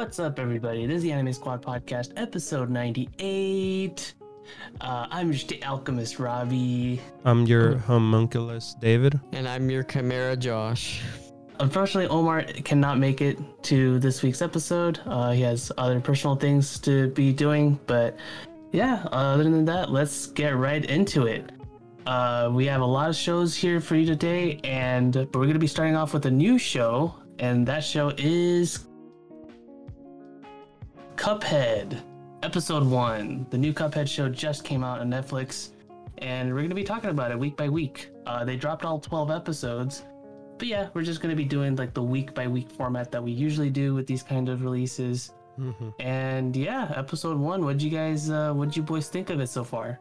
What's up, everybody? This is the Anime Squad Podcast, episode 98. Uh, I'm just the alchemist, Robbie. I'm your homunculus, David. And I'm your chimera, Josh. Unfortunately, Omar cannot make it to this week's episode. Uh, he has other personal things to be doing, but yeah, other than that, let's get right into it. Uh, we have a lot of shows here for you today, and but we're gonna be starting off with a new show, and that show is Cuphead, episode one. The new Cuphead show just came out on Netflix, and we're gonna be talking about it week by week. Uh, they dropped all twelve episodes, but yeah, we're just gonna be doing like the week by week format that we usually do with these kind of releases. Mm-hmm. And yeah, episode one. What'd you guys? Uh, what'd you boys think of it so far?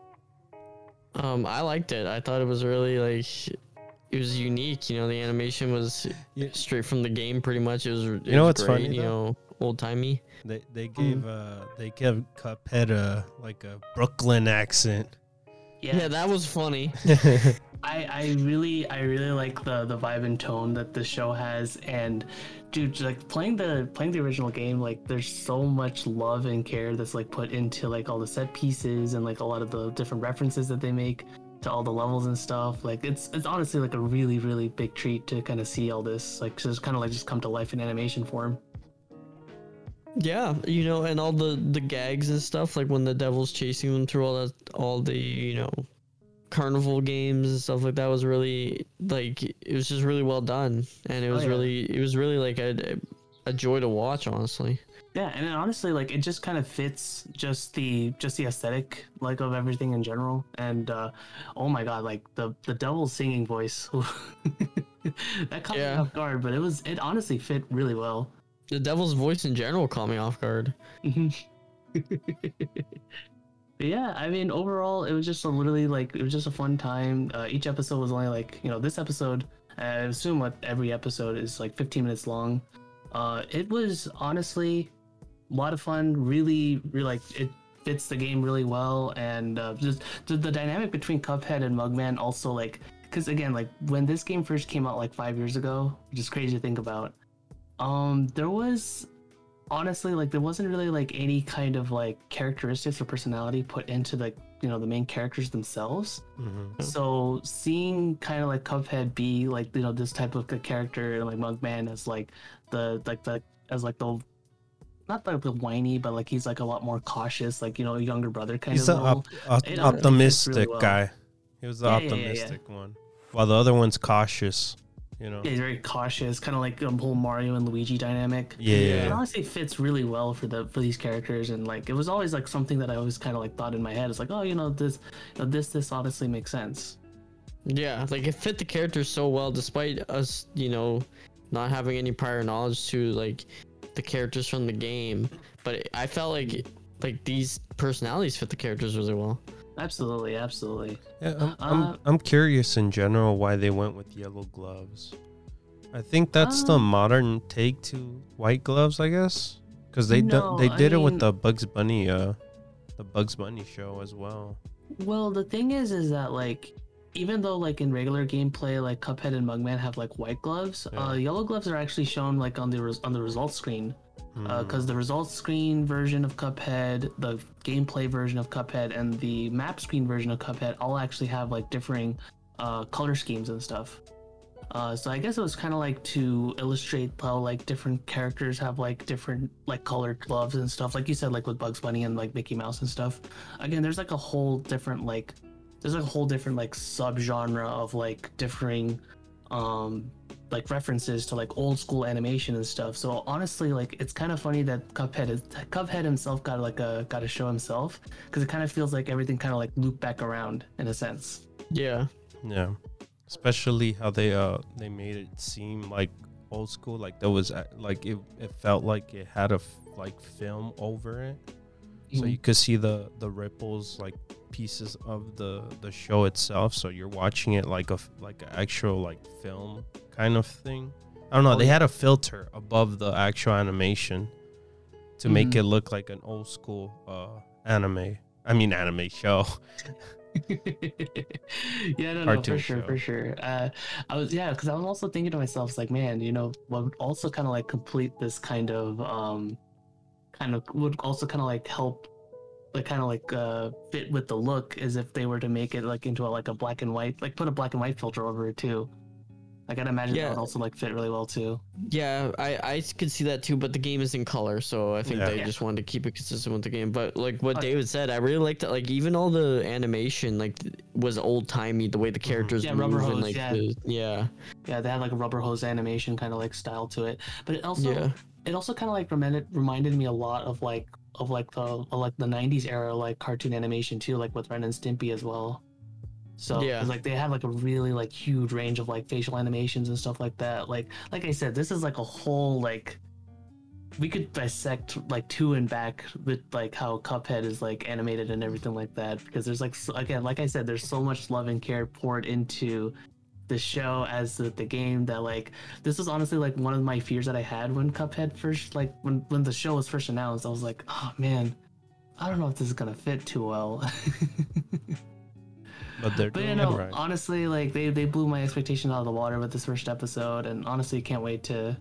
Um, I liked it. I thought it was really like it was unique. You know, the animation was straight from the game, pretty much. It was. It You know was what's great, funny, You though? know, old timey. They they gave uh they gave Cuphead a like a Brooklyn accent. Yeah, that was funny. I, I really I really like the the vibe and tone that the show has and dude like playing the playing the original game like there's so much love and care that's like put into like all the set pieces and like a lot of the different references that they make to all the levels and stuff like it's it's honestly like a really really big treat to kind of see all this like just kind of like just come to life in animation form yeah, you know, and all the the gags and stuff, like when the devil's chasing them through all that, all the you know, carnival games and stuff like that was really like it was just really well done, and it Oh, was yeah. really it was really like a a joy to watch, honestly. Yeah, and honestly, like it just kind of fits just the just the aesthetic like of everything in general. And uh oh my god, like the the devil's singing voice, that caught Yeah. me off guard, but it was it honestly fit really well. The devil's voice in general caught me off guard. Yeah, I mean, overall, it was just a literally like it was just a fun time. Uh, each episode was only like you know this episode. I assume what every episode is like 15 minutes long. Uh, it was honestly a lot of fun. Really, really like it fits the game really well, and uh, just the, the dynamic between Cuphead and Mugman also like because again like when this game first came out like five years ago, which is crazy to think about. Um, there was honestly like there wasn't really like any kind of like characteristics or personality put into the you know the main characters themselves Mhm. so seeing kind of like cuphead be like you know this type of character and like mugman as like the like the as like the not like the whiny but like he's like a lot more cautious like you know younger brother kind He's of the role. op- op- It honestly fits really optimistic well. guy. He was the Yeah, yeah, yeah, yeah. optimistic one, while the other one's cautious. You know. Yeah, he's very cautious kind of like the whole mario and luigi dynamic Yeah. it honestly fits really well for the for these characters and like it was always like something that i always kind of like thought in my head it's like oh you know this you know, this this honestly makes sense Yeah, like it fit the characters so well, despite us, you know, not having any prior knowledge to like the characters from the game. But I felt like like these personalities fit the characters really well. Absolutely absolutely. Yeah, I'm, I'm, Uh, I'm curious in general why they went with yellow gloves. I think that's the Um, modern take to white gloves, I guess, because they No, do, they I did it mean- with the Bugs Bunny uh the Bugs Bunny show as well. well the thing is is that like even though like in regular gameplay like cuphead and mugman have like white gloves uh yellow gloves are actually shown like on the res- on the results screen Because the results screen version of Cuphead, the gameplay version of Cuphead, and the map screen version of Cuphead all actually have like differing uh, color schemes and stuff. Uh, so I guess it was kind of like to illustrate how like different characters have like different like colored gloves and stuff. Like you said, like with Bugs Bunny and like Mickey Mouse and stuff. Again, there's like a whole different like there's like a whole different like subgenre of like differing um like references to like old school animation and stuff. So honestly, like it's kind of funny that Cuphead is Cuphead himself got like a got to show himself because it kind of feels like everything kind of like looped back around in a sense. Yeah. Yeah, especially how they uh they made it seem like old school, like there was uh, like it it felt like it had a f- like film over it, so Mhm. you could see the the ripples like pieces of the the show itself. So you're watching it like a like an actual like film kind of thing. I don't know. Oh, they yeah. had a filter above the actual animation to make Mhm. it look like an old school uh anime. I mean anime show. yeah, no, no, for sure, show. for sure. Uh, I was, yeah, because I was also thinking to myself, it's like, man, you know, what would also kind of like complete this kind of, um, kind of would also kind of like help like kind of like uh fit with the look as if they were to make it like into a, like a black and white like put a black and white filter over it too like gotta imagine that would also like fit really well too Yeah, I I could see that too, but the game is in color, so I think Yeah. they Yeah. just wanted to keep it consistent with the game. But like what oh, Okay. David said, I really liked it. Like even all the animation like was old timey, the way the mm-hmm. characters Yeah, move rubber and like yeah. the, yeah, yeah they had like a rubber hose animation kind of like style to it but it also yeah, it also kind of like reminded reminded me a lot of like of like the of like the 90s era like cartoon animation too like with ren and stimpy as well so Yeah. like they have like a really like huge range of like facial animations and stuff like that like like i said this is like a whole like we could dissect like two and back with like how cuphead is like animated and everything like that because there's like so, again like i said there's so much love and care poured into the show as the, the game that like this was honestly like one of my fears that I had when Cuphead first like when when the show was first announced. I was like, oh man, I don't know if this is gonna fit too well. But they're but you know, right. honestly, like they they blew my expectations out of the water with this first episode, and honestly, can't wait to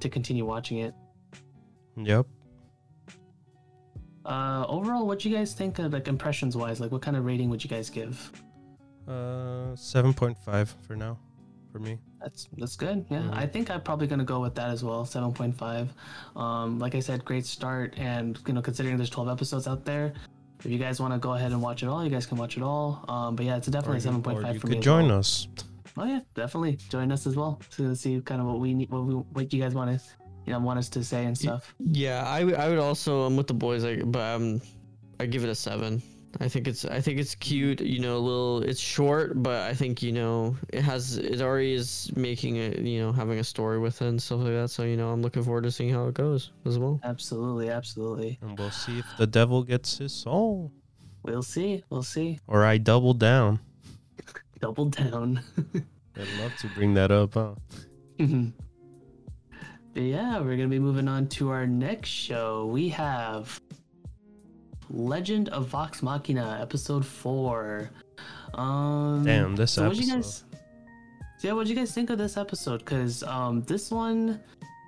to continue watching it. Yep. Uh, overall, what you guys think of like impressions wise? Like, what kind of rating would you guys give? Uh, seven point five for now, for me. That's that's good. Yeah, Mhm. I think I'm probably gonna go with that as well. Seven point five. Um, like I said, great start, and you know, considering there's 12 episodes out there, if you guys want to go ahead and watch it all, you guys can watch it all. Um, but yeah, it's definitely seven point five you could join well. us. Oh yeah, definitely join us as well to see kind of what we need, what we, what you guys want to, you know, want us to say and stuff. yeah. I would I would also I'm with the boys, like, but um, I give it a seven. I think it's I think it's cute. You know, a little. It's short, but I think you know it has it already is making it. You know, having a story with it and stuff like that. So you know, I'm looking forward to seeing how it goes as well. Absolutely, absolutely. And we'll see if the devil gets his soul. We'll see. We'll see. Or I double down. Double down. I'd love to bring that up, huh? Mm-hmm. But yeah, we're gonna be moving on to our next show. We have Legend of Vox Machina, episode four. Um, Damn, this so episode. guys? So yeah, what do you guys think of this episode? Because um, this one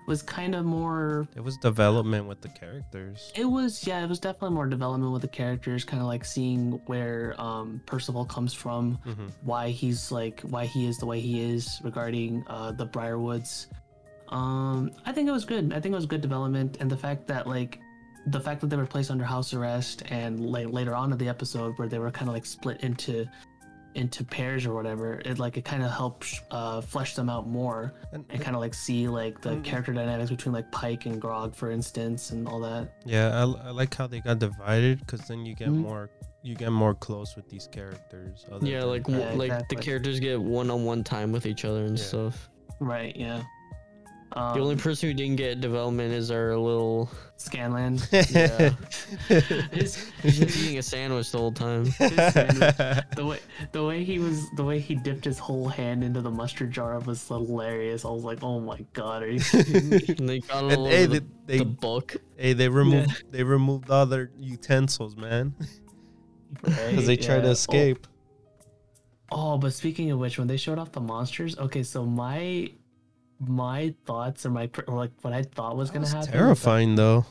was kind of more. It was development with the characters. It was yeah, it was definitely more development with the characters, kind of like seeing where um Percival comes from, hmm why he's like why he is the way he is regarding uh the Briarwoods. Um I think it was good. I think it was good development and the fact that like the fact that they were placed under house arrest and like later on in the episode where they were kind of like split into into pairs or whatever it like it kind of helped uh flesh them out more And, and kind of like see like the Mm. character dynamics between like Pike and Grog for instance and all that. yeah, I, I like how they got divided because then you get Mhm. more you get more close with these characters. other Yeah, like Yeah, like exactly. the characters get one on one time with each other and Yeah. stuff. Right, yeah. Um, The only person who didn't get development is our little. Scanlan. Yeah. His- He's just eating a sandwich the whole time. the way the way he was the way he dipped his whole hand into the mustard jar was hilarious. I was like, oh my god, are you kidding me? And they got all and over hey, the, they, they, the book. hey, they removed they removed all their utensils, man, because they tried Yeah. to escape. Oh, oh, but speaking of which, when they showed off the monsters, okay, so my my thoughts or my or like what I thought was That gonna was happen. was that- terrifying, though.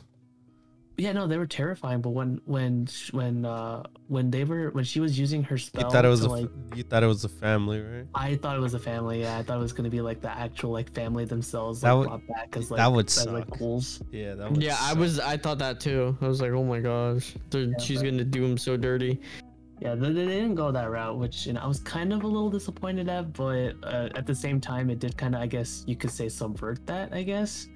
yeah, no, they were terrifying. But when when when uh when they were when she was using her You spell, thought it was a like you thought it was a family, right? I thought it was a family. Yeah, I thought it was gonna be like the actual like family themselves That like, would- brought back as that like would as, like suck. ghouls. Yeah, that was. Yeah, I was. I thought that too. I was like, oh my gosh, Yeah, she's but- gonna do him so dirty. Yeah, they, they didn't go that route, which you know I was kind of a little disappointed at, but uh, at the same time, it did kind of, I guess you could say, subvert that. I guess.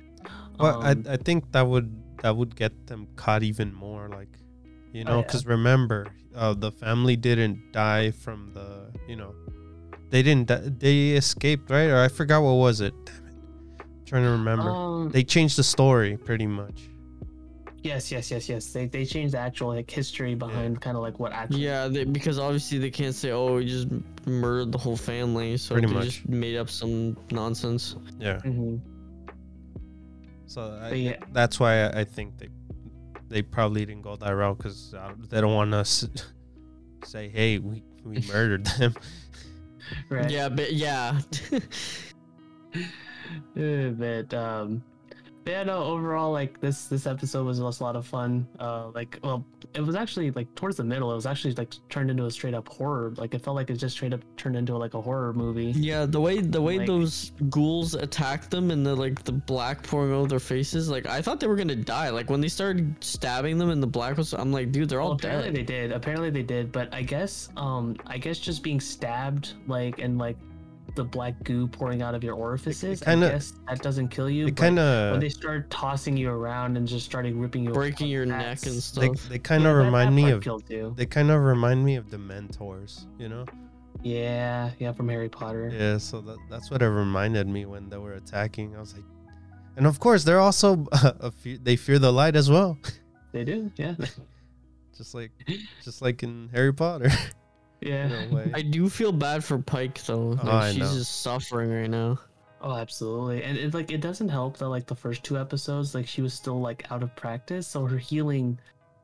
Well, Um, I I think that would that would get them caught even more, like, you Oh, know, yeah. because remember, uh, the family didn't die from the, you know, they didn't di- they escaped, right? Or I forgot what was it. Damn it, I'm trying to remember. Um, they changed the story pretty much. Yes, yes, yes, yes. They they changed the actual like history behind kind of like what actually. Yeah, they, because obviously they can't say, oh, he just murdered the whole family, so Pretty they much. just made up some nonsense. Yeah. Mhm. So I, yeah. that's why I, I think they they probably didn't go that route because uh, they don't want to s- say, hey, we we murdered them. Right. Yeah, but yeah, but um, But yeah, no. Overall, like this this episode was a lot of fun. Uh, like, well, it was actually like towards the middle. It was actually like turned into a straight up horror. Like it felt like it just straight up turned into like a horror movie. Yeah, the way the way Like- those ghouls attacked them and the like the black pouring over their faces, like I thought they were gonna die. Like when they started stabbing them and the black was, I'm like, dude, they're all Well, apparently dead. they did. Apparently they did. But I guess, um, I guess just being stabbed, like, and like the black goo pouring out of your orifices, kinda- I guess that doesn't kill you. It but kind when they start tossing you around and just starting ripping you, Breaking your that's- neck and stuff. they kind of that- remind me of you. they kind of remind me of Dementors you know Yeah, yeah, from Harry Potter. yeah so that, that's what it reminded me when they were attacking i was like and of course they're also a fear, they fear the light as well They do. Yeah, just like just like in harry potter yeah. in I do feel bad for Pike though. Oh, like, Oh, I she's know. just suffering right now. Oh, absolutely. And it like it doesn't help that like the first two episodes, like she was still like out of practice, so her healing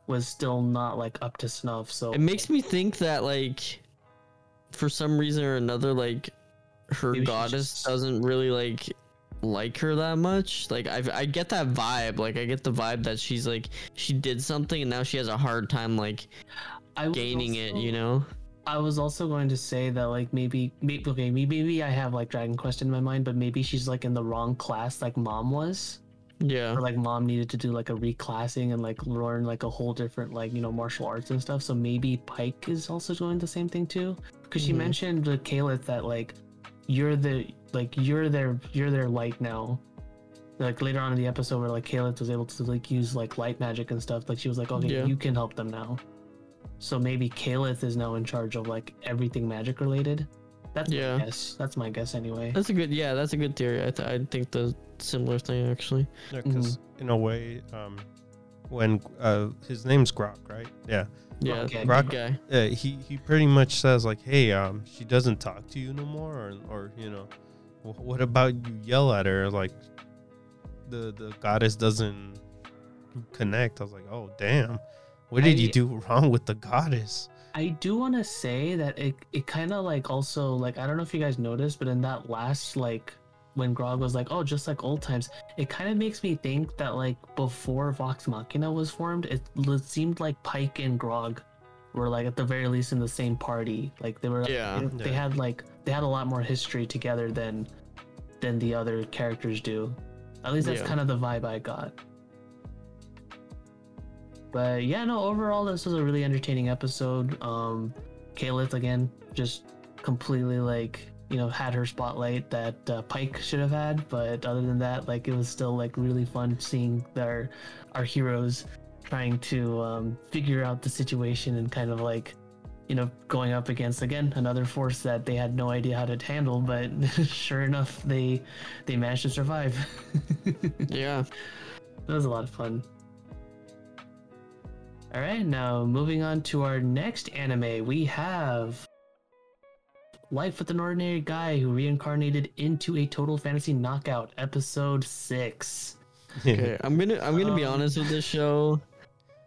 was still not like up to snuff. So It makes me think that like, for some reason or another, like, her Maybe goddess just- doesn't really like like her that much. Like I I get that vibe. Like I get the vibe that she's like she did something and now she has a hard time like I was gaining it. You know. I was also going to say that like maybe, maybe okay maybe, maybe I have like Dragon Quest in my mind, but maybe she's like in the wrong class like mom was, Yeah. or like mom needed to do like a reclassing and like learn like a whole different like you know martial arts and stuff. So maybe Pike is also doing the same thing too, because she Mhm. mentioned to Keyleth that like you're the like you're their you're their light now. Like later on in the episode where like Keyleth was able to like use like light magic and stuff, like she was like, okay, Yeah. you can help them now. So maybe Keyleth is now in charge of like everything magic related. That's Yeah. my guess. That's my guess anyway. That's a good. Yeah, that's a good theory. I th- I think the similar thing actually. because in a way um when uh his name's Grog right yeah Yeah. Okay. Good guy. uh, he he pretty much says like hey um she doesn't talk to you no more or, or you know what about you yell at her like the the goddess doesn't connect i was like oh damn what did you do wrong with the goddess I do want to say that it it kind of like also like I don't know if you guys noticed, but in that last like when Grog was like, "Oh, just like old times," it kind of makes me think that like before Vox Machina was formed, it, l- seemed like Pike and Grog were like at the very least in the same party. Like they were, Yeah. they, they had like they had a lot more history together than than the other characters do. At least that's Yeah. kind of the vibe I got. But yeah, no, overall this was a really entertaining episode. Um Keyleth again just completely like, you know, had her spotlight that uh, Pike should have had, but other than that, like it was still like really fun seeing our our heroes trying to um, figure out the situation and kind of like you know going up against again another force that they had no idea how to handle but sure enough they they managed to survive Yeah. that was a lot of fun. All right, now moving on to our next anime, we have Life with an Ordinary Guy Who Reincarnated into a Total Fantasy Knockout, episode six. Okay. I'm gonna I'm gonna be Um, honest with this show.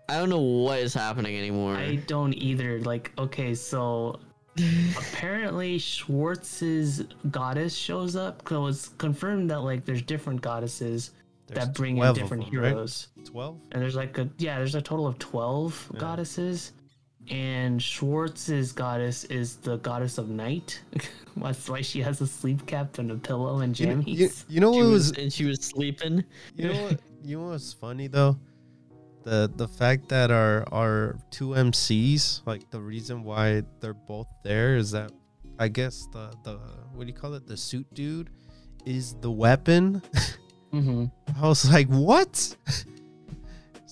I don't know what is happening anymore. I don't either. Like, okay, so apparently Schwartz's goddess shows up. So it's confirmed that like there's different goddesses There's that bring in different them, heroes. 12 and there's like a yeah there's a total of 12 Yeah. goddesses. And schwartz's goddess is the goddess of night. That's why she has a sleep cap and a pillow and you jammies you, you know what was, was and she was sleeping. you know what you know what's funny though? The the fact that our our two MCs like the reason why they're both there is that I guess the the what do you call it? The suit dude is the weapon hmm I was like what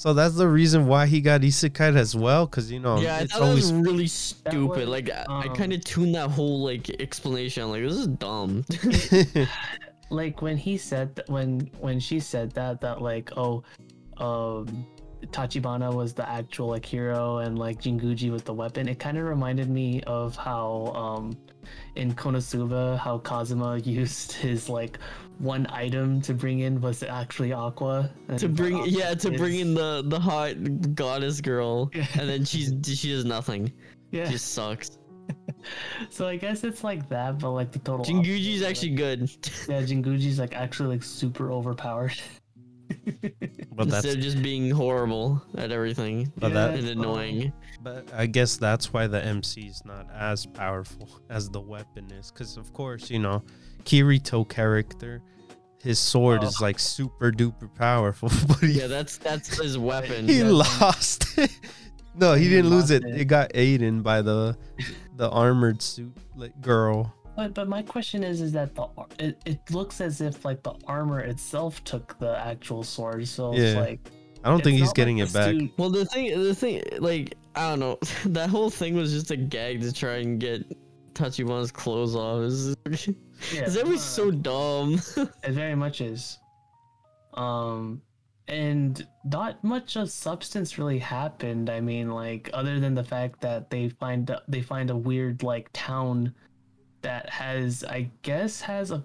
so that's the reason why he got isekai as well because you know yeah, it's always was really stupid. was, like I, I um, kind of tuned that whole like explanation. I'm like, this is dumb. like when he said that when when she said that that like oh um Tachibana was the actual like hero and like Jinguji was the weapon. It kind of reminded me of how um in Konosuba how Kazuma used his like one item to bring in was actually Aqua. to bring Aqua yeah to bring in the the hot goddess girl, Yeah. and then she's she does nothing. yeah. She sucks. So I guess it's like that, but like the total. Jinguji's opposite, actually good. like- yeah, Jinguji's like actually like super overpowered. But that's Instead of just being horrible at everything but Yeah. that and annoying. But I guess that's why the MC is not as powerful as the weapon is. Because, of course, you know, Kirito character, his sword is oh. like super duper powerful. But he, Yeah, that's that's his weapon. he that's- lost it. no, he He didn't lose it. it. It got Aiden by the the armored suit like girl. But but my question is is that the it, it looks as if like the armor itself took the actual sword, so it's Yeah. like I don't think he's getting like it back. suit- Well, the thing, the thing, like I don't know, that whole thing was just a gag to try and get Tachibana's clothes off. It's, Yeah, that was uh, so dumb. It very much is. Um, and not much of substance really happened. I mean, like other than the fact that they find they find a weird like town that has, I guess, has a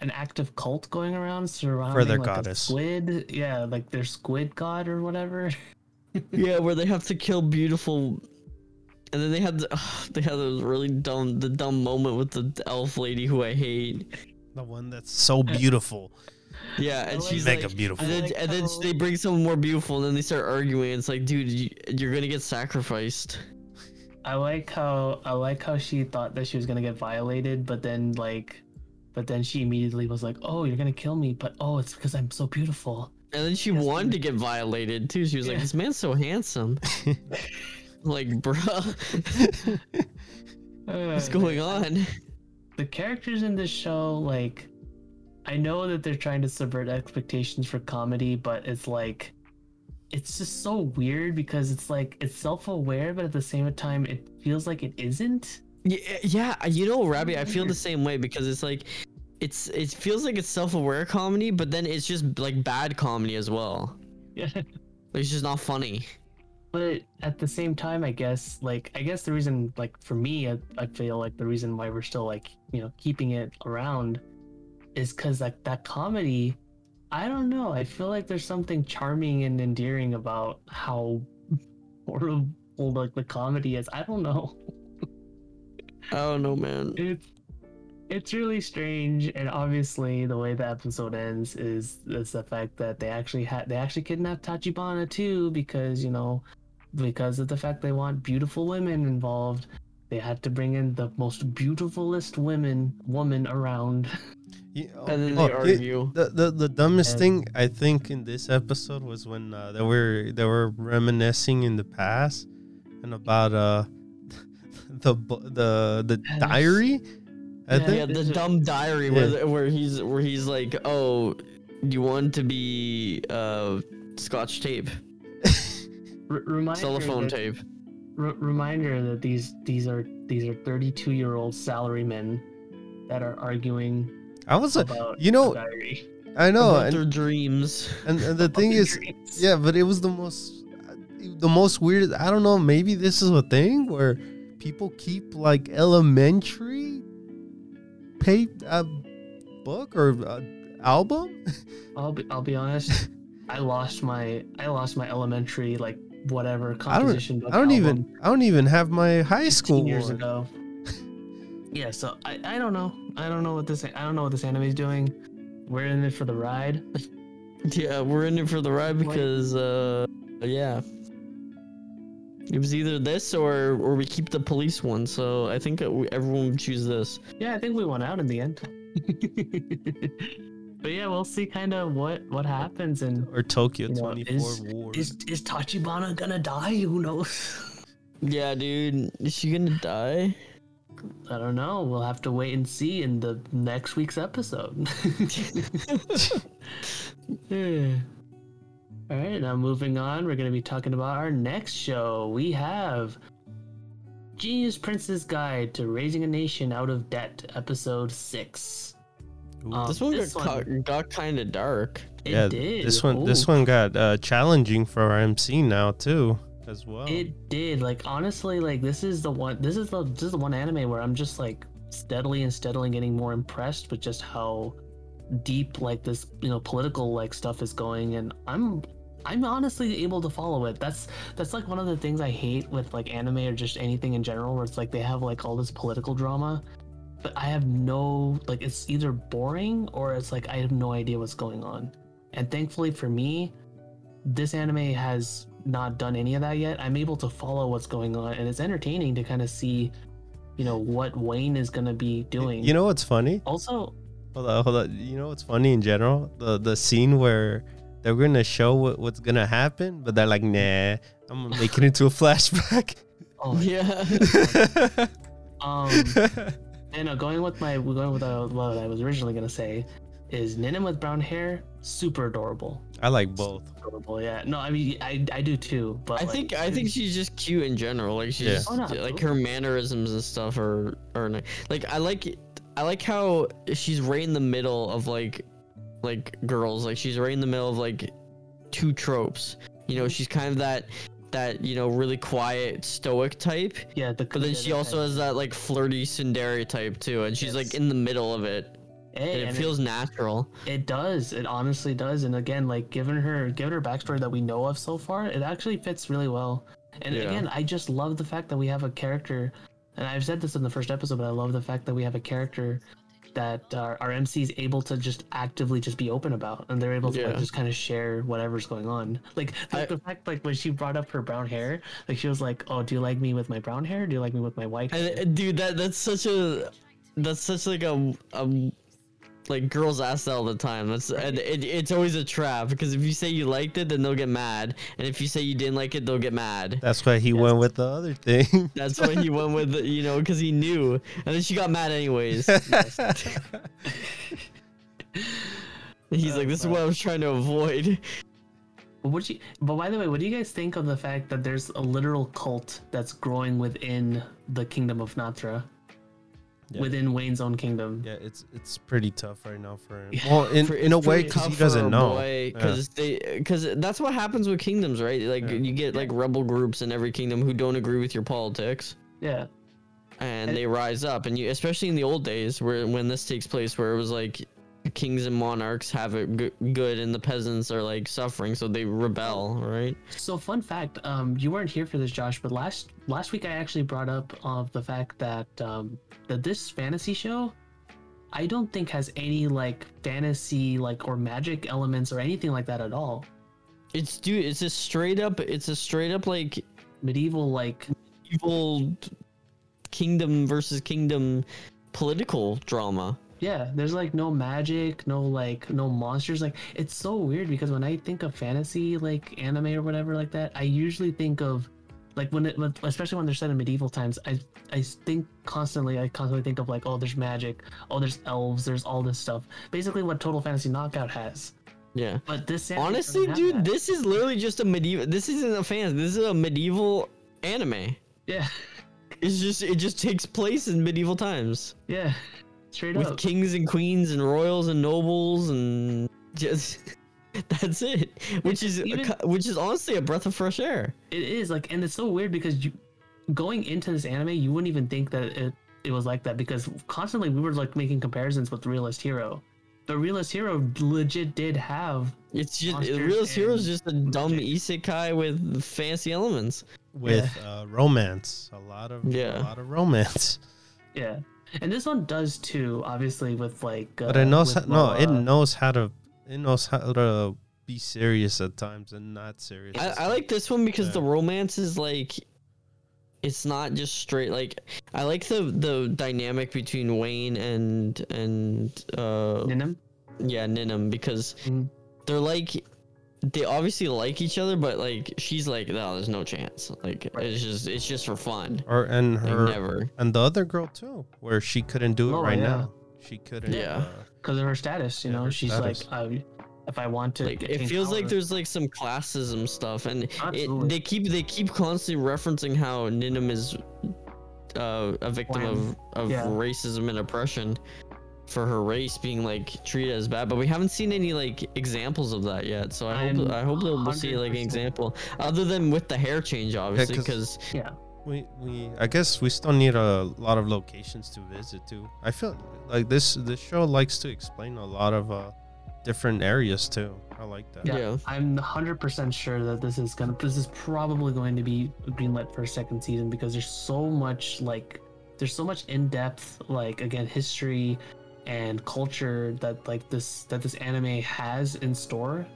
an active cult going around surrounding their like, a goddess. squid. Yeah, like their squid god or whatever. yeah, where they have to kill beautiful, and then they had the, they had a really dumb the dumb moment with the elf lady who I hate. The one that's so beautiful. Yeah, and like- she's Mega like, beautiful. And then, like and then how- they bring someone more beautiful, and then they start arguing. It's like, dude, you, you're gonna get sacrificed. I like how I like how she thought that she was gonna get violated, but then like, but then she immediately was like, "Oh, you're gonna kill me," but oh, it's because I'm so beautiful. And then she Yes, wanted to get violated too. She was like, "This man's so handsome." like, bruh, what's Uh, going on? The characters in this show, like, I know that they're trying to subvert expectations for comedy, but it's like, it's just so weird because it's like it's self-aware, but at the same time, it feels like it isn't. Yeah, yeah, you know, Robbie, I feel the same way because it's like, it's it feels like it's self-aware comedy, but then it's just like bad comedy as well. Yeah. It's just not funny. But at the same time i guess like i guess the reason like for me I, I feel like the reason why we're still like you know keeping it around is because like that comedy i don't know. I feel like there's something charming and endearing about how horrible like the comedy is. I don't know. I don't know, man. it's it's really strange and obviously the way the episode ends is is the fact that they actually had they actually kidnapped tachibana too because you know because of the fact they want beautiful women involved they had to bring in the most beautifulest women woman around Yeah, And then oh, they yeah, argue. The, the the dumbest And- thing I think in this episode was when uh, they were they were reminiscing in the past and about uh the the the diary. I Yeah. think Yeah, the dumb diary where Yeah. the, where he's where he's like, "Oh, you want to be uh scotch tape, R- reminder cellophane that, tape." r- reminder that these these are these are 32 year old salarymen that are arguing I was like, about you know, the diary I know, about and, their dreams. and and the thing is, dreams. yeah, but it was the most the most weird. I don't know. Maybe this is a thing where people keep like elementary pay uh, book or uh, album. I'll be I'll be honest. I lost my I lost my elementary like whatever I don't. composition I don't even. I don't even have my high school years one. ago. yeah, so I, I don't know. I don't know what this I don't know what this anime is doing. We're in it for the ride. Yeah, we're in it for the ride because uh yeah. It was either this or or we keep the police one. So I think everyone would choose this. yeah, I think we won out in the end. but yeah, we'll see kind of what what happens and or Tokyo you know, 24 is, war. Is is Tachibana gonna die? Who knows? yeah, dude, is she gonna die? I don't know. We'll have to wait and see in the next week's episode. All right, now moving on, we're going to be talking about our next show. We have Genius Prince's Guide to Raising a Nation Out of Debt, Episode 6. Um, this one this got, one- got kind of dark. It yeah, did. this one. This one got uh, challenging for our MC now too, as well. It did. Like honestly, like this is the one. This is the this is the one anime where I'm just like steadily and steadily getting more impressed with just how deep like this you know political like stuff is going, and I'm I'm honestly able to follow it. That's that's like one of the things I hate with like anime or just anything in general, where it's like they have like all this political drama, but I have no like it's either boring or it's like I have no idea what's going on. And thankfully for me, this anime has not done any of that yet. I'm able to follow what's going on, and it's entertaining to kind of see, you know, what Wayne is gonna be doing. You know what's funny? also, Hold on, hold on. You know what's funny in general? The the scene where they're gonna show what, what's gonna happen, but they're like, nah, I'm gonna make it into a flashback. oh, Yeah. um, and know. going with my going with uh, what I was originally gonna say is Ninym with brown hair, super adorable. I like both. Adorable, yeah. No, I mean I I do too, but I like, think I think she's just cute in general. Like she's Yeah. just- Oh, no, like her mannerisms and stuff are are ni- like I like I like how she's right in the middle of like like girls. Like she's right in the middle of like two tropes. You know, she's kind of that that you know really quiet stoic type, yeah. The, but then she also type. has that like flirty tsundere type too, and she's like in the middle of it. Hey, And it and feels natural. It does. It honestly does. And again, like given her given her backstory that we know of so far, it actually fits really well. And Yeah. again, I just love the fact that we have a character, and I've said this in the first episode, but I love the fact that we have a character that our, our MC is able to just actively just be open about, and they're able to like, just kind of share whatever's going on. Like, like I- the fact like when she brought up her brown hair, like she was like, "Oh, do you like me with my brown hair? Do you like me with my white hair?" And, uh, dude, that that's such a that's such like a, a like girls ask that all the time. That's and it, it's always a trap because if you say you liked it, then they'll get mad, and if you say you didn't like it, they'll get mad. That's why he went with the other thing. That's why he went with you know because he knew, and then she got mad anyways. He's like, this is what I was trying to avoid. But what you? But by the way, what do you guys think of the fact that there's a literal cult that's growing within the kingdom of Natra, Yeah. within Wayne's own kingdom? yeah, it's it's pretty tough right now for him. Yeah. Well, in, For- in a way, because he doesn't know. boy, Yeah. Because they, because that's what happens with kingdoms, right? Like Yeah. you get like rebel groups in every kingdom who don't agree with your politics. Yeah, and And- they rise up and you especially in the old days where when this takes place where it was like kings and monarchs have it g- good and the peasants are like suffering so they rebel right So fun fact, um, you weren't here for this, Josh, but last last week I actually brought up of the fact that um, that this fantasy show, I don't think has any like fantasy like or magic elements or anything like that at all. it's dude it's a straight up it's a straight up like Medieval like evil kingdom versus kingdom political drama yeah, there's like no magic, no like no monsters. Like it's so weird because when I think of fantasy like anime or whatever like that, I usually think of like when it especially when they're set in medieval times i i think constantly i constantly think of like oh there's magic oh there's elves there's all this stuff. Basically what total fantasy knockout has. Yeah. But this honestly dude this is literally just a medieval this isn't a fan this is a medieval anime. Yeah. It's just it just takes place in medieval times. Yeah straight with up. kings and queens and royals and nobles and just that's it. Which is Even- co- which is honestly a breath of fresh air. It is like and it's so weird because you going into this anime you wouldn't even think that it it was like that because constantly we were like making comparisons with realist hero. But realist hero legit did have it's just Monsters realist hero is just a dumb magic. isekai with fancy elements. With uh, romance, a lot of Yeah. a lot of romance. yeah and this one does too obviously with like uh, But it knows how, no, it knows how to it knows how to be serious at times and not serious. I, I like this one because Yeah. the romance is like it's not just straight like i like the the dynamic between wayne and and uh Ninym? yeah Ninym because Mhm. they're like they obviously like each other but like she's like no there's no chance like Right. it's just it's just for fun or and like her never and the other girl too, where she couldn't do it Loa, right yeah. now. She couldn't. Yeah. uh, because of her status you Yeah, know she's status. like uh, if i want to like it gain feels like there's like some classism stuff and it, they keep they keep constantly referencing how Ninym is uh, a victim of, of Yeah. racism and oppression for her race being like treated as bad but we haven't seen any like examples of that yet so i hope I'm i hope that we'll see like an example other than with the hair change obviously because yeah We we I guess we still need a lot of locations to visit too. I feel like this this show likes to explain a lot of uh different areas too. I like that. Yeah, Yeah. I'm 100% sure that this is gonna this is probably going to be greenlit for a second season because there's so much like there's so much in-depth like again history and culture that like this that this anime has in store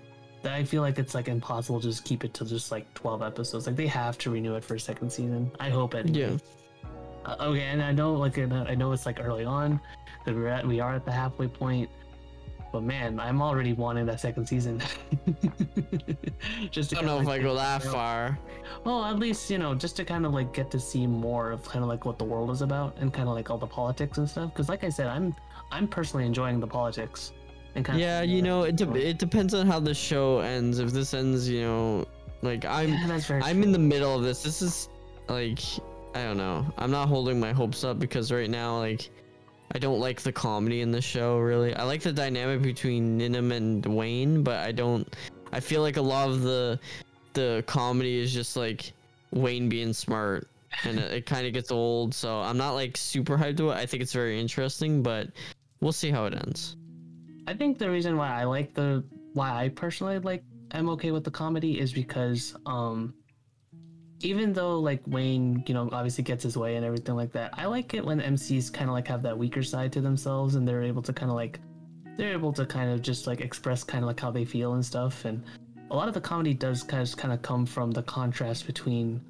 that I feel like it's like impossible to just keep it to just like 12 episodes. Like they have to renew it for a second season. I hope it. Yeah. Uh, okay, and I know like I know it's like early on that we're at we are at the halfway point. But man, I'm already wanting that second season. just to I don't know if I go that know, far. well, at least you know, just to kind of like get to see more of kind of like what the world is about and kind of like all the politics and stuff. Because like I said, I'm I'm personally enjoying the politics. And kind Yeah, you know, it de- it depends on how the show ends. If this ends, you know, like I'm yeah, I'm in the middle of this. This is like I don't know. I'm not holding my hopes up because right now like I don't like the comedy in the show really. I like the dynamic between Ninym and Wayne, but I don't I feel like a lot of the the comedy is just like Wayne being smart and it, it kind of gets old, so I'm not like super hyped to it. I think it's very interesting, but we'll see how it ends. I think the reason why I like the why I personally like I'm okay with the comedy is because um even though like Wayne, you know, obviously gets his way and everything like that, I like it when MCs kind of like have that weaker side to themselves and they're able to kind of like they're able to kind of just like express kind of like how they feel and stuff and a lot of the comedy does kind of kind of come from the contrast between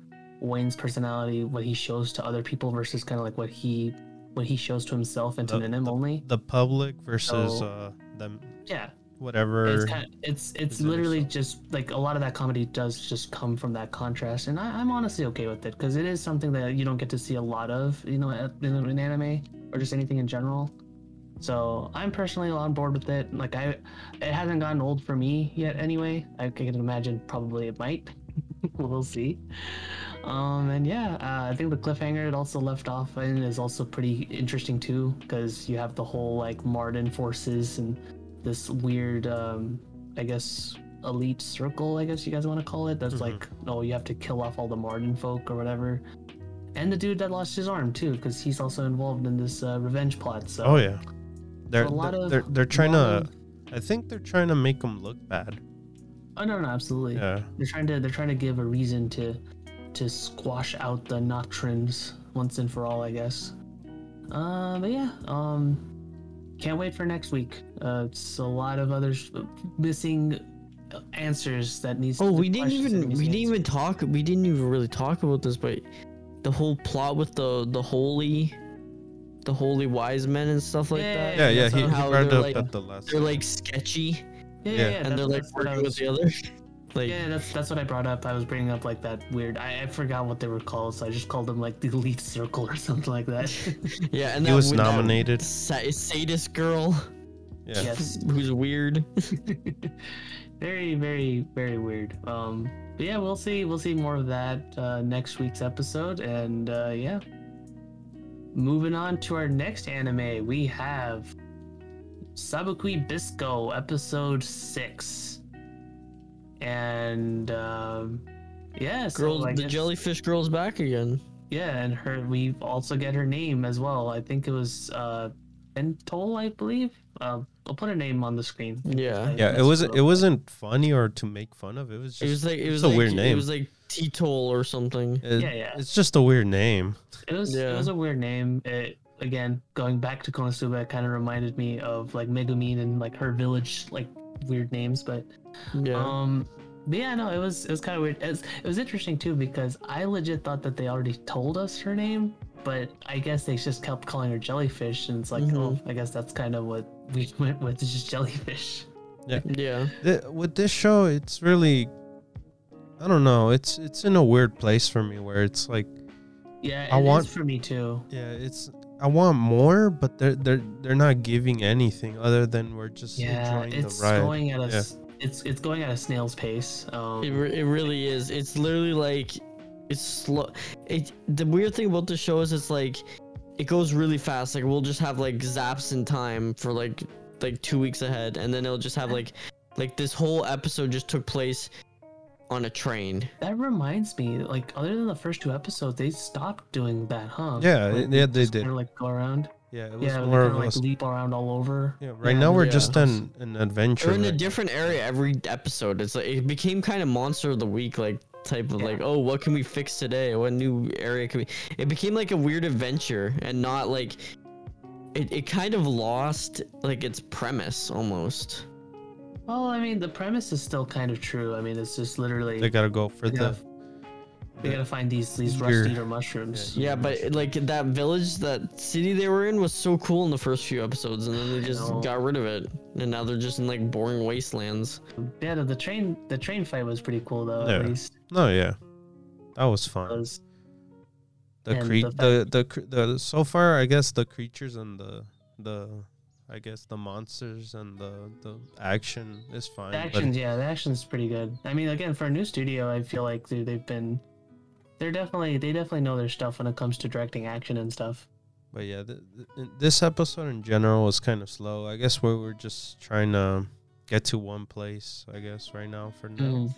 Wayne's personality, what he shows to other people versus kind of like what he what he shows to himself and to The- Ninym only. The public versus So- uh them. Yeah, whatever. it's kind of, it's it's literally just like a lot of that comedy does just come from that contrast and I, i'm honestly okay with it because it is something that you don't get to see a lot of you know in, in anime or just anything in general. So i'm personally on board with it like i it hasn't gotten old for me yet anyway. I can imagine probably it might. We'll see um and yeah uh, i think the cliffhanger it also left off in is also pretty interesting too because you have the whole like martin forces and this weird um i guess elite circle i guess you guys want to call it that's Mhm. like oh you have to kill off all the martin folk or whatever and the dude that lost his arm too because he's also involved in this uh, revenge plot so oh yeah. They're a lot they're, of- they're they're trying to. of- I think they're trying to make them look bad. oh no no absolutely Yeah. they're trying to they're trying to give a reason to to squash out the nocturnes once and for all i guess uh but yeah um can't wait for next week uh it's a lot of other s- missing answers that needs Oh, the we didn't even we didn't answer. even talk we didn't even really talk about this, but the whole plot with the the holy the holy wise men and stuff like Yeah, that. Yeah, yeah. He, how- he how brought they're up like- at the last. They're like sketchy yeah, Yeah. yeah, yeah and they're like that's what working with the other. Like yeah, that's that's what I brought up. I was bringing up like that weird. I, I forgot what they were called, so I just called them like the elite circle or something like that. yeah, and He that was with that nominated. sa- sadist girl Yeah. yes, who's weird. very, very, very weird. Um, but yeah, we'll see. We'll see more of that uh, next week's episode, and uh, yeah. Moving on to our next anime, we have Sabikui Bisco, episode six, and um, yeah, so Girl, I the guess- jellyfish girl's back again. Yeah, and her we also get her name as well. I think it was uh Bentol, I believe. Uh, I'll put her name on the screen. Yeah. Yeah. It wasn't. It wasn't funny or to make fun of. It was just. It was like it it's was a like, weird name. It was like Tirol or something. It- Yeah, yeah. It's just a weird name. It was Yeah. it was a weird name. It again going back to Konosuba, it kind of reminded me of like Megumin and like her village like weird names, but Yeah. um. But yeah, no, it was it was kind of weird. It was, it was interesting too because I legit thought that they already told us her name, but I guess they just kept calling her jellyfish, and it's like, Mhm. oh, I guess that's kind of what we went with, is just jellyfish. yeah. Th- with this show, it's really. I don't know. It's it's in a weird place for me where it's like, Yeah, it I is want- for me too. yeah, it's. I want more, but they're they're they're not giving anything other than we're just Yeah, enjoying it's the ride. going at a Yeah. it's it's going at a snail's pace. Um, It, re- it really is. It's literally like it's slow. It the weird thing about the show is it's like it goes really fast. Like we'll just have like zaps in time for like like two weeks ahead, and then it'll just have like like this whole episode just took place on a train. that reminds me, like other than the first two episodes, they stopped doing that, huh? Yeah, Like, yeah, they just did. Kinda like go around. Yeah, it was Yeah, more they of kinda, a. like s- leap around all over. yeah, right yeah, now we're yeah. just an an adventure. We're in a different area every episode. It's like it became kind of monster of the week like type of Yeah. like oh what can we fix today? What new area can we? It became like a weird adventure and not like it, it kind of lost like its premise almost. Well, I mean, the premise is still kind of true. I mean, it's just literally They gotta go for they the. gotta, they gotta find these these Your- rust eater mushrooms. Yeah, but like that village, that city they were in was so cool in the first few episodes, and then they just got rid of it, and now they're just in like boring wastelands. Yeah, the, the train the train fight was pretty cool though. Yeah. At least No, yeah, that was It fun. was The and cre- the the the, cr- the so far I guess the creatures and the the I guess the monsters and the the action is fine. the actions. Yeah, the action's pretty good. I mean, again, for a new studio, I feel like they, they've been they're definitely they definitely know their stuff when it comes to directing action and stuff. But, but yeah, th- th- this episode in general was kind of slow. I guess we were just trying to get to one place. I guess right now for now. Mm.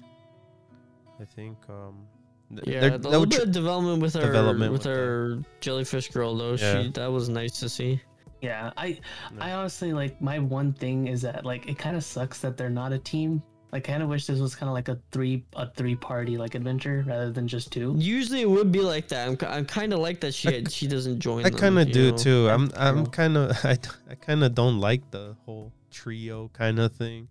I think um th- Yeah, they're- a little were bit of development with our development with with our jellyfish girl though. Yeah. She that was nice to see. Yeah, I No. I honestly like my one thing is that like it kind of sucks that they're not a team. I kind of wish this was kind of like a three a three party like adventure rather than just two. Usually it would be like that. I'm, I'm kind of like that she I- she doesn't join. I kind of do know? too. I'm I'm kind of I, d- I kind of don't like the whole trio kind of thing.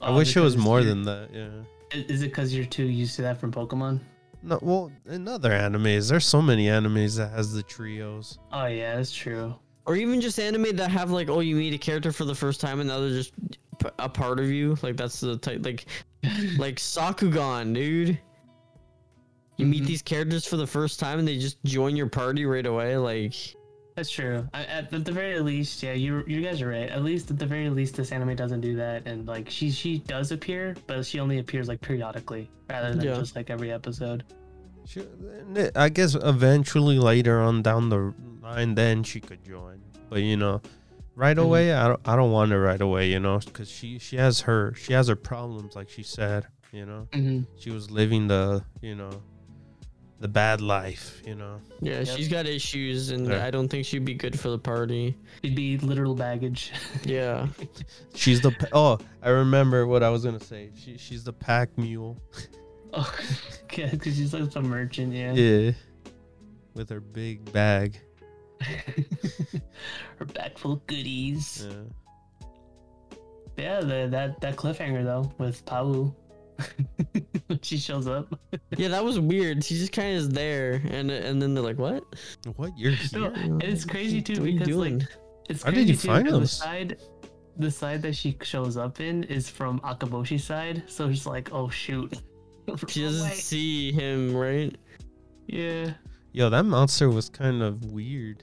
I Oh, wish it was more than that. Yeah. i- Is it because you're too used to that from Pokemon? No, well, in other animes, there's so many animes that has the trios. Oh yeah, that's true. Or even just anime that have like, oh, you meet a character for the first time and now they're just a part of you. Like that's the type, like, like Sakugan, dude. You meet Mhm. these characters for the first time and they just join your party right away. Like, That's true. I, at, at the very least, yeah, you you guys are right. At least at the very least, this anime doesn't do that, and like she she does appear, but she only appears like periodically rather than Yeah. just like every episode. She, I guess eventually later on down the line, then she could join. But you know, right Mhm. away, I don't, I don't want her right away. You know, because she she has her she has her problems, like she said. You know, Mm-hmm. she was living the you know, the bad life. You know. yeah, Yep. she's got issues and Yeah. I don't think she'd be good for the party. It'd be literal baggage. Yeah. She's the oh, I remember what I was gonna say. She she's the pack mule. oh, because she's like a merchant, yeah. Yeah. With her big bag. Her bag full of goodies. Yeah. Yeah, the, that that cliffhanger though with Pawoo. when she shows up. Yeah, that was weird. She just kind of is there and and then they're like, what? What you're No, here? and it's crazy too What are you because like doing? it's How crazy did you too, find because those? The side, the side that she shows up in is from Akaboshi's side, so it's like, oh shoot. She doesn't see him, right? Yeah. Yo, that monster was kind of weird.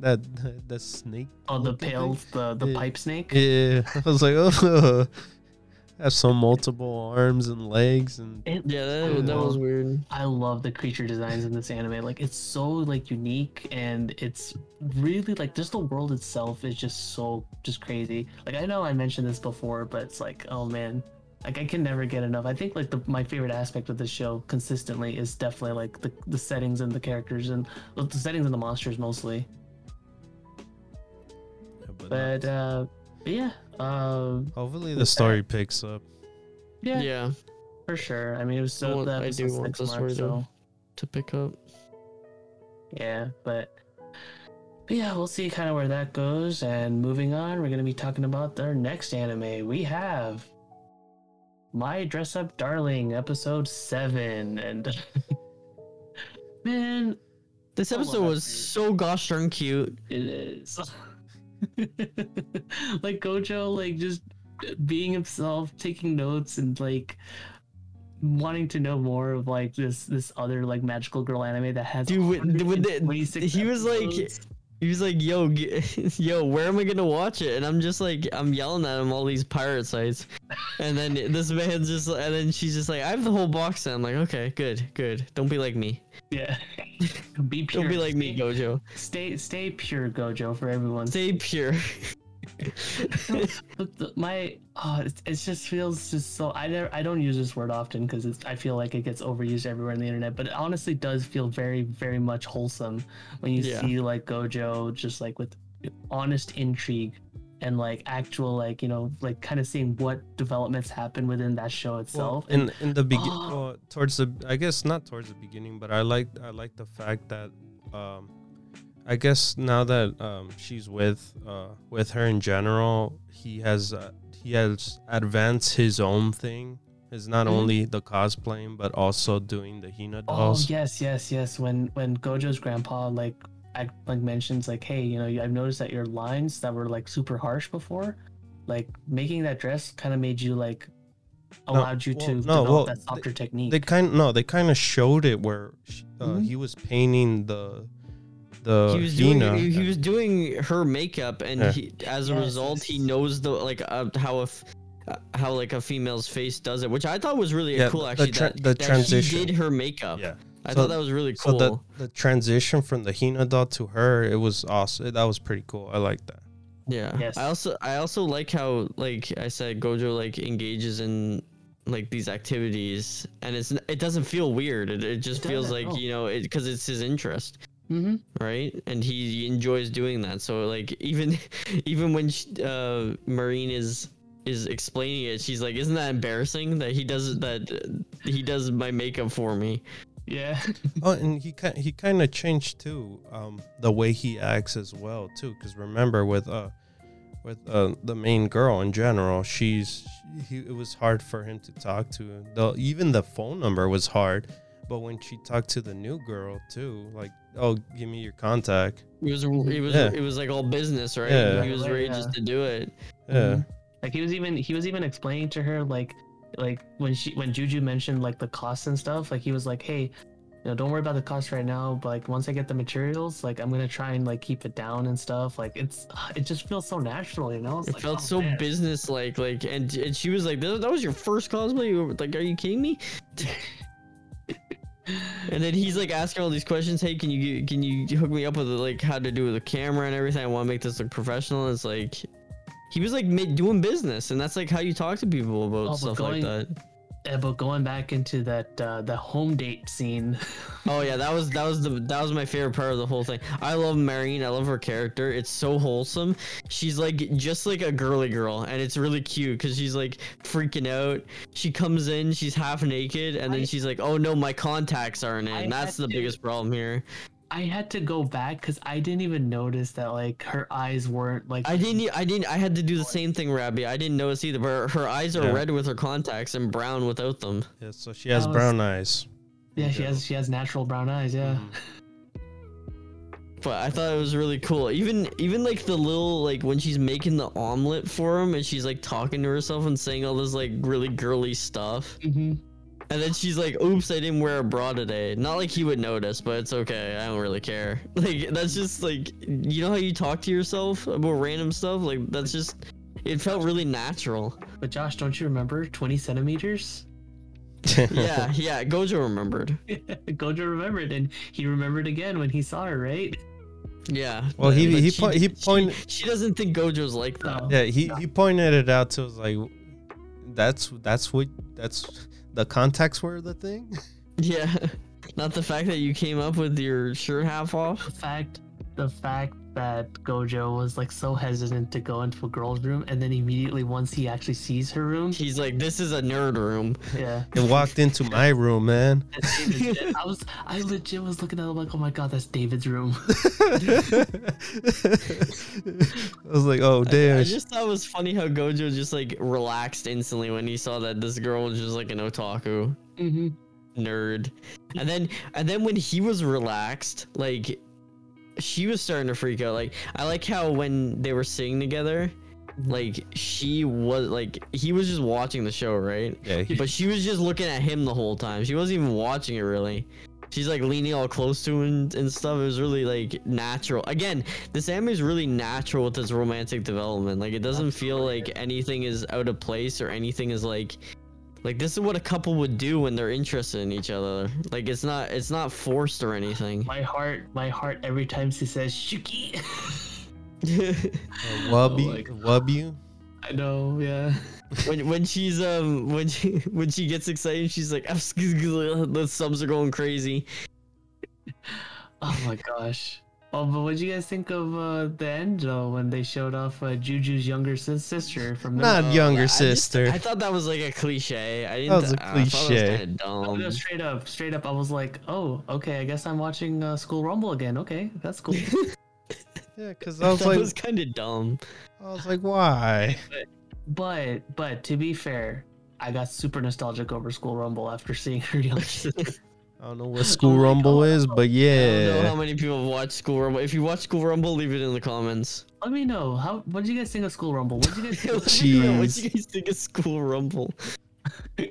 That that, that snake. Oh, the looking pale, the the Yeah. pipe snake. Yeah, I was like, oh, has some multiple arms and legs and It- Yeah, that, that was love- weird. I love the creature designs in this anime. Like it's so like unique and it's really like just the world itself is just so just crazy. Like I know I mentioned this before, but it's like oh man, like I can never get enough. I think like the my favorite aspect of the show consistently is definitely like the the settings and the characters and well, the settings and the monsters mostly. Yeah, but But uh, but yeah, uh, hopefully the story picks up. yeah, Yeah, for sure. I mean it was so want- the I do episode want six the mark, story to- so. to pick up. Yeah, but, but yeah, we'll see kind of where that goes. And moving on, we're gonna be talking about our next anime. We have My Dress Up Darling, episode seven, and man, This episode was so gosh darn cute. it is like Gojo, like just being himself, taking notes, and like wanting to know more of like this this other like magical girl anime that has Dude, with- with the- 126 he was like-. He was like, "Yo, g- yo, where am I gonna watch it?" And I'm just like, I'm yelling at him all these pirate sites, and then this man's just, and then she's just like, "I have the whole box." set." I'm like, "Okay, good, good. Don't be like me. Yeah. be pure. Don't be like me, Gojo. Stay stay pure, Gojo, for everyone. Stay pure." My oh, it, it just feels just so. I never I don't use this word often because I feel like it gets overused everywhere on the internet. But it honestly does feel very very much wholesome when you Yeah. see like Gojo just like with honest intrigue and like actual like you know like kind of seeing what developments happen within that show itself. in in the beginning Oh. well, towards the I guess not towards the beginning, but I like I like the fact that um, I guess now that um, she's with uh, with her in general, he has uh, he has advanced his own thing. Is not Mhm. only the cosplaying but also doing the Hina dolls. Oh yes, yes, yes. When when Gojo's grandpa like act, like mentions like, hey, you know, I've noticed that your lines that were like super harsh before, like making that dress kind of made you like allowed you well, to no, develop well, that softer technique. They kind no, they kind of showed it where uh, Mhm. he was painting the the he was doing he, he was doing her makeup, and Yeah. he, as a Yes, result, he knows the like uh, how a f- uh, how like a female's face does it, which I thought was really Yeah, cool. the Actually, tra- that, the that transition. he did her makeup. yeah. I So- thought that was really So cool. the the transition from the Hina doll to her, it was awesome. That was pretty cool. I like that. Yeah. Yes. I also I also like how like I said Gojo like engages in like these activities and it's it doesn't feel weird. It, it just It feels like, you know, it cuz it's his interest, mm-hmm. right? And he, he enjoys doing that. So like even even when sh uh Marine is is explaining it, she's like, "Isn't that embarrassing that he does that he does my makeup for me?" Yeah. Oh, and he ki- he kind of changed too, um, the way he acts as well too. Because remember, with uh, with uh, the main girl in general, she's he, it was hard for him to talk to. The even the phone number was hard. But when she talked to the new girl too, like, oh, give me your contact. It was it was Yeah. it was like all business, right? Yeah. He was Right, ready yeah. just to do it. Yeah, mm-hmm. Like he was even he was even explaining to her like like when she when Juju mentioned like the costs and stuff, like he was like, Hey, you know, don't worry about the cost right now, but like once I get the materials, like I'm gonna try and like keep it down and stuff. Like it's it just feels so natural, you know? It's It like, felt oh, so business like, like, and and she was like, "That, that was your first cosplay." Like, "Are you kidding me?" and then he's like asking all these questions. Hey, can you can you hook me up with like how to do with the camera and everything? I want to make this look professional. It's like he was like doing business, and that's like how you talk to people about Oh, stuff going- like that. Yeah, but going back into that uh the home date scene. Oh yeah, that was that was the that was my favorite part of the whole thing. I love Marine. I love her character. It's so wholesome. She's like just like a girly girl, and it's really cute because she's like freaking out. She comes in, she's half naked, and then I- she's like, "Oh no, my contacts aren't in." I That's the to- biggest problem here. I had to go back because I didn't even notice that like her eyes weren't like I didn't. I didn't. I had to do the same thing, Robbie. I didn't notice either. But her, her eyes are Yeah. red with her contacts and brown without them. yeah. So she has was- brown eyes. Yeah, she Yeah. has she has natural brown eyes, yeah. Mhm. But I thought it was really cool. Even even like the little like when she's making the omelet for him and she's like talking to herself and saying all this like really girly stuff. Mm-hmm. And then she's like, "Oops, I didn't wear a bra today." Not like he would notice, but it's okay. I don't really care. Like that's just like you know how you talk to yourself about random stuff. Like that's just it felt really natural. But Josh, don't you remember 20 centimeters? Yeah, yeah. Gojo remembered. Gojo remembered, and he remembered again when he saw her, right? Yeah. Well, he- but he she- po- he she- She, doesn't think Gojo's like that. No. Yeah, he, he pointed it out to us like that's that's what that's the contacts were the thing. Yeah. Not the fact that you came up with your shirt half off. The fact, the fact that Gojo was like so hesitant to go into a girl's room, and then immediately once he actually sees her room, He's like, "This is a nerd room." yeah. It walked into my room, man. That's David's- I was, I legit was looking at it like, oh my god, that's David's room. I was like, oh I- damn. I, just thought it was funny how Gojo just like relaxed instantly when he saw that this girl was just like an otaku mm-hmm. nerd. And then and then when he was relaxed, like she was starting to freak out. Like I like how when they were sitting together, mm-hmm. like she was like he was just watching the show, right? yeah, he, But she was just looking at him the whole time. She wasn't even watching it really. She's like leaning all close to him and, and stuff. It was really like natural. Again, this anime is really natural with its romantic development. Like it doesn't feel like anything is out of place or anything is like like this is what a couple would do when they're interested in each other. Like it's not it's not forced or anything. My heart, my heart, every time she says Shuki. uh, wub Oh you, my wub you. I know, yeah. when when she's um when she when she gets excited, she's like the subs are going crazy. Oh my gosh. Oh, but what did you guys think of uh, the end though when they showed off uh, Juju's younger sis- sister from? Not younger I just- sister. I thought that was like a cliche. I didn't. That was a I thought it was cliche. kinda dumb. No, straight up, straight up. I was like, oh, okay. I guess I'm watching uh, School Rumble again. Okay, that's cool. yeah, because I was that like, was kind of dumb. I was like, why? but, but to be fair, I got super nostalgic over School Rumble after seeing her younger sister. I don't know what School Oh Rumble God. is, but yeah. I don't know how many people watch School Rumble. If you watch School Rumble, leave it in the comments. Let me know how. What did you guys think of School Rumble? What did you guys? Let me know what Jeez. you guys think of School Rumble? but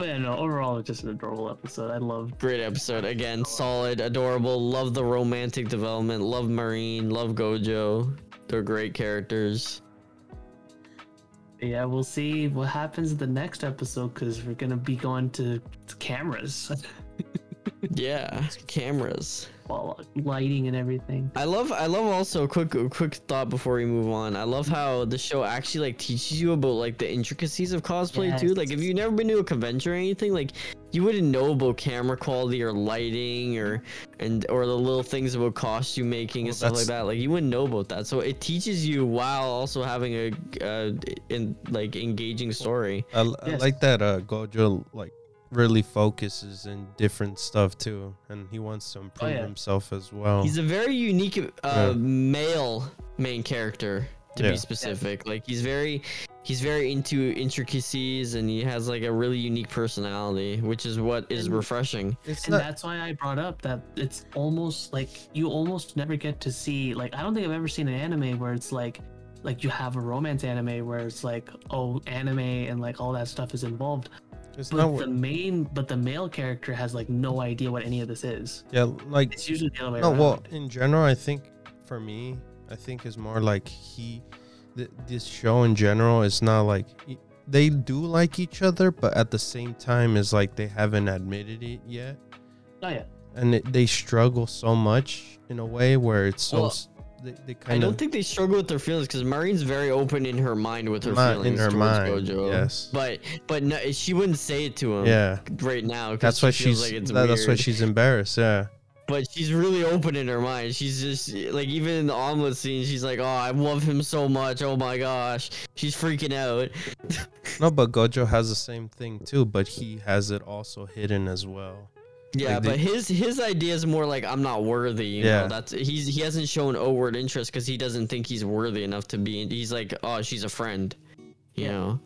yeah, no. Overall, it's just an adorable episode. I love. Great episode. Again, solid, adorable. Love the romantic development. Love Marine. Love Gojo. They're great characters. Yeah, we'll see what happens in the next episode because we're gonna be going to, to cameras, Yeah, cameras. well, uh, lighting and everything. I love I love also quick quick thought before we move on. I love how the show actually like teaches you about like the intricacies of cosplay too. Like if you've never been to a convention or anything, like you wouldn't know about camera quality or lighting or and or the little things about costume making Well, and stuff like that. Like you wouldn't know about that. So it teaches you while also having a uh, in like engaging story. I Yes. like that uh, Gojo like really focuses in different stuff too, and he wants to improve yeah. himself as well. He's a very unique uh, Yeah. male main character to Yeah. be specific. Like he's very he's very into intricacies and he has like a really unique personality, which is what is And- refreshing. it's And not. that's why I brought up that it's almost like you almost never get to see like I don't think I've ever seen an anime where it's like like you have a romance anime where it's like oh anime and like all that stuff is involved It's but not. the main but the male character has like no idea what any of this is Yeah, like it's usually the other way no. around Well, in general, I think for me, I think is more like he. Th- this show in general is not like they do like each other, but at the same time, is like they haven't admitted it yet. oh yeah and it, they struggle so much in a way where it's so Well, they, they I don't think they struggle with their feelings because Marine's very open in her mind with her feelings in her mind Gojo. yes But but no, she wouldn't say it to him. yeah Right now. that's why she's like that, that's why she's embarrassed yeah but she's really open in her mind. She's just like even in the omelet scene, she's like, "Oh, I love him so much. Oh my gosh." She's freaking out. no but gojo has the same thing too but he has it also hidden as well Yeah, Like, but they- his his idea is more like I'm not worthy. You Yeah. know, that's he's he hasn't shown outward interest because he doesn't think he's worthy enough to be. He's like, "Oh, she's a friend." You know.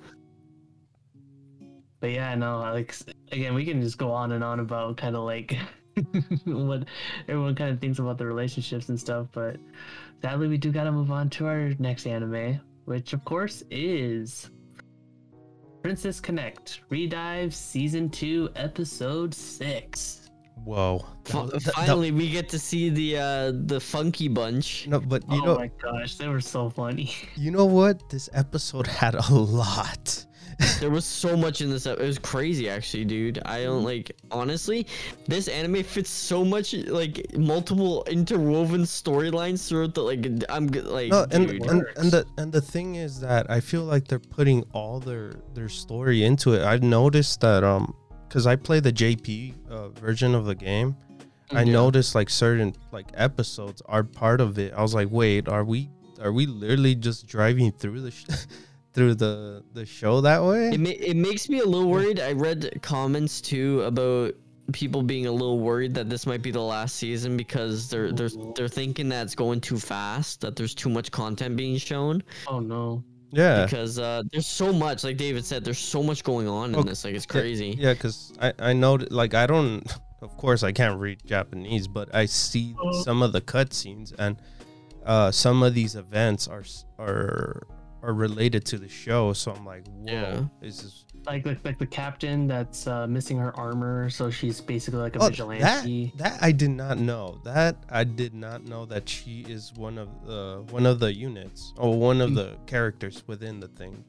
but yeah no like again we can just go on and on about kind of like what everyone kind of thinks about the relationships and stuff but sadly we do gotta move on to our next anime which of course is princess connect redive season 2 episode 6 whoa. That Fi- was- that- that- Finally, we get to see the uh the funky bunch. no but you oh know oh my gosh they were so funny. You know what? This episode had a lot There was so much in this. ep- It was crazy, actually, dude. I don't like. Honestly, this anime fits so much like multiple interwoven storylines throughout the like. I'm like, no and, dude. and works. and the and the thing is that i feel like they're putting all their their story into it i've noticed that um because i play the jp uh, version of the game I Yeah. noticed like certain like episodes are part of it. I was like, wait, are we are we literally just driving through the sh- through the the show that way? It, ma- it makes me a little worried. I read comments too about people being a little worried that this might be the last season because they're they're they're thinking that it's going too fast, that there's too much content being shown oh no yeah, because uh, there's so much. Like David said, there's so much going on in Okay, this. Like it's crazy. yeah, because I I know like I don't. Of course, I can't read Japanese, but I see some of the cutscenes and uh, some of these events are are are related to the show. So I'm like, whoa, Yeah. this is like like, like the captain that's uh, missing her armor so she's basically like a Oh, that vigilante that I did not know. That I did not know that she is one of the one of the units or one of the characters within the thing.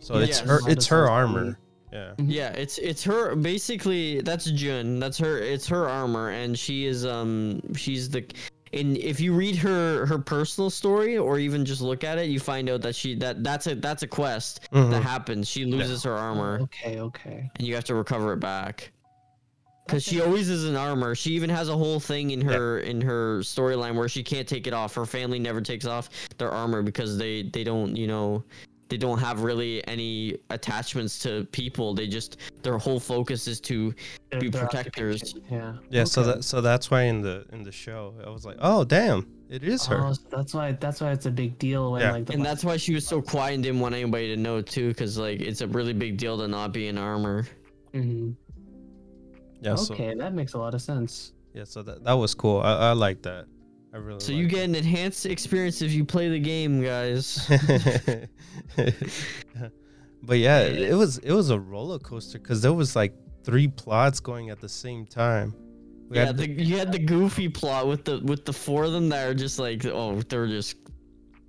So Yeah, it's her. It's her armor. funny. Yeah. Yeah, it's it's her basically that's Jun. That's her it's her armor and she is um she's the and if you read her her personal story or even just look at it, you find out that she that that's a that's a quest that Mhm. happens. She loses her armor okay okay and you have to recover it back. because she always is in armor. She even has a whole thing in her in her storyline where she can't take it off. Her family never takes off their armor because they they don't you know they don't have really any attachments to people. They just their whole focus is to Their- be protectors. occupation, Yeah. Yeah, so that so that's why in the in the show I was like, oh damn, it is her. Oh, so that's why that's why it's a big deal when Yeah. like the And that's why she was so quiet and didn't want anybody to know too, because like it's a really big deal to not be in armor. Mhm. yeah, so Okay, that makes a lot of sense. yeah, so that that was cool. I, I like that. I really. So you liked get an enhanced experience if you play the game, guys. but yeah, it, it was it was a roller coaster because there was like three plots going at the same time. We yeah, had the, you had the goofy plot with the with the four of them that are just like, oh, they're just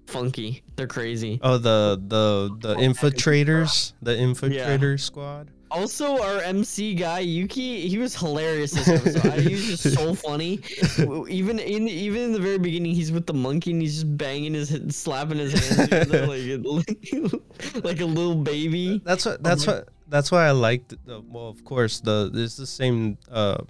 funky. They're crazy. oh the the the infiltrators, the infiltrator squad. Also, our MC guy Yuki, he was hilarious this episode. he was just so funny. Even in even in the very beginning, he's with the monkey and he's just banging his head, slapping his hands together like a, like a little baby. That's what. That's what. That's why I liked. The, well, of course, the it's the same. Uh,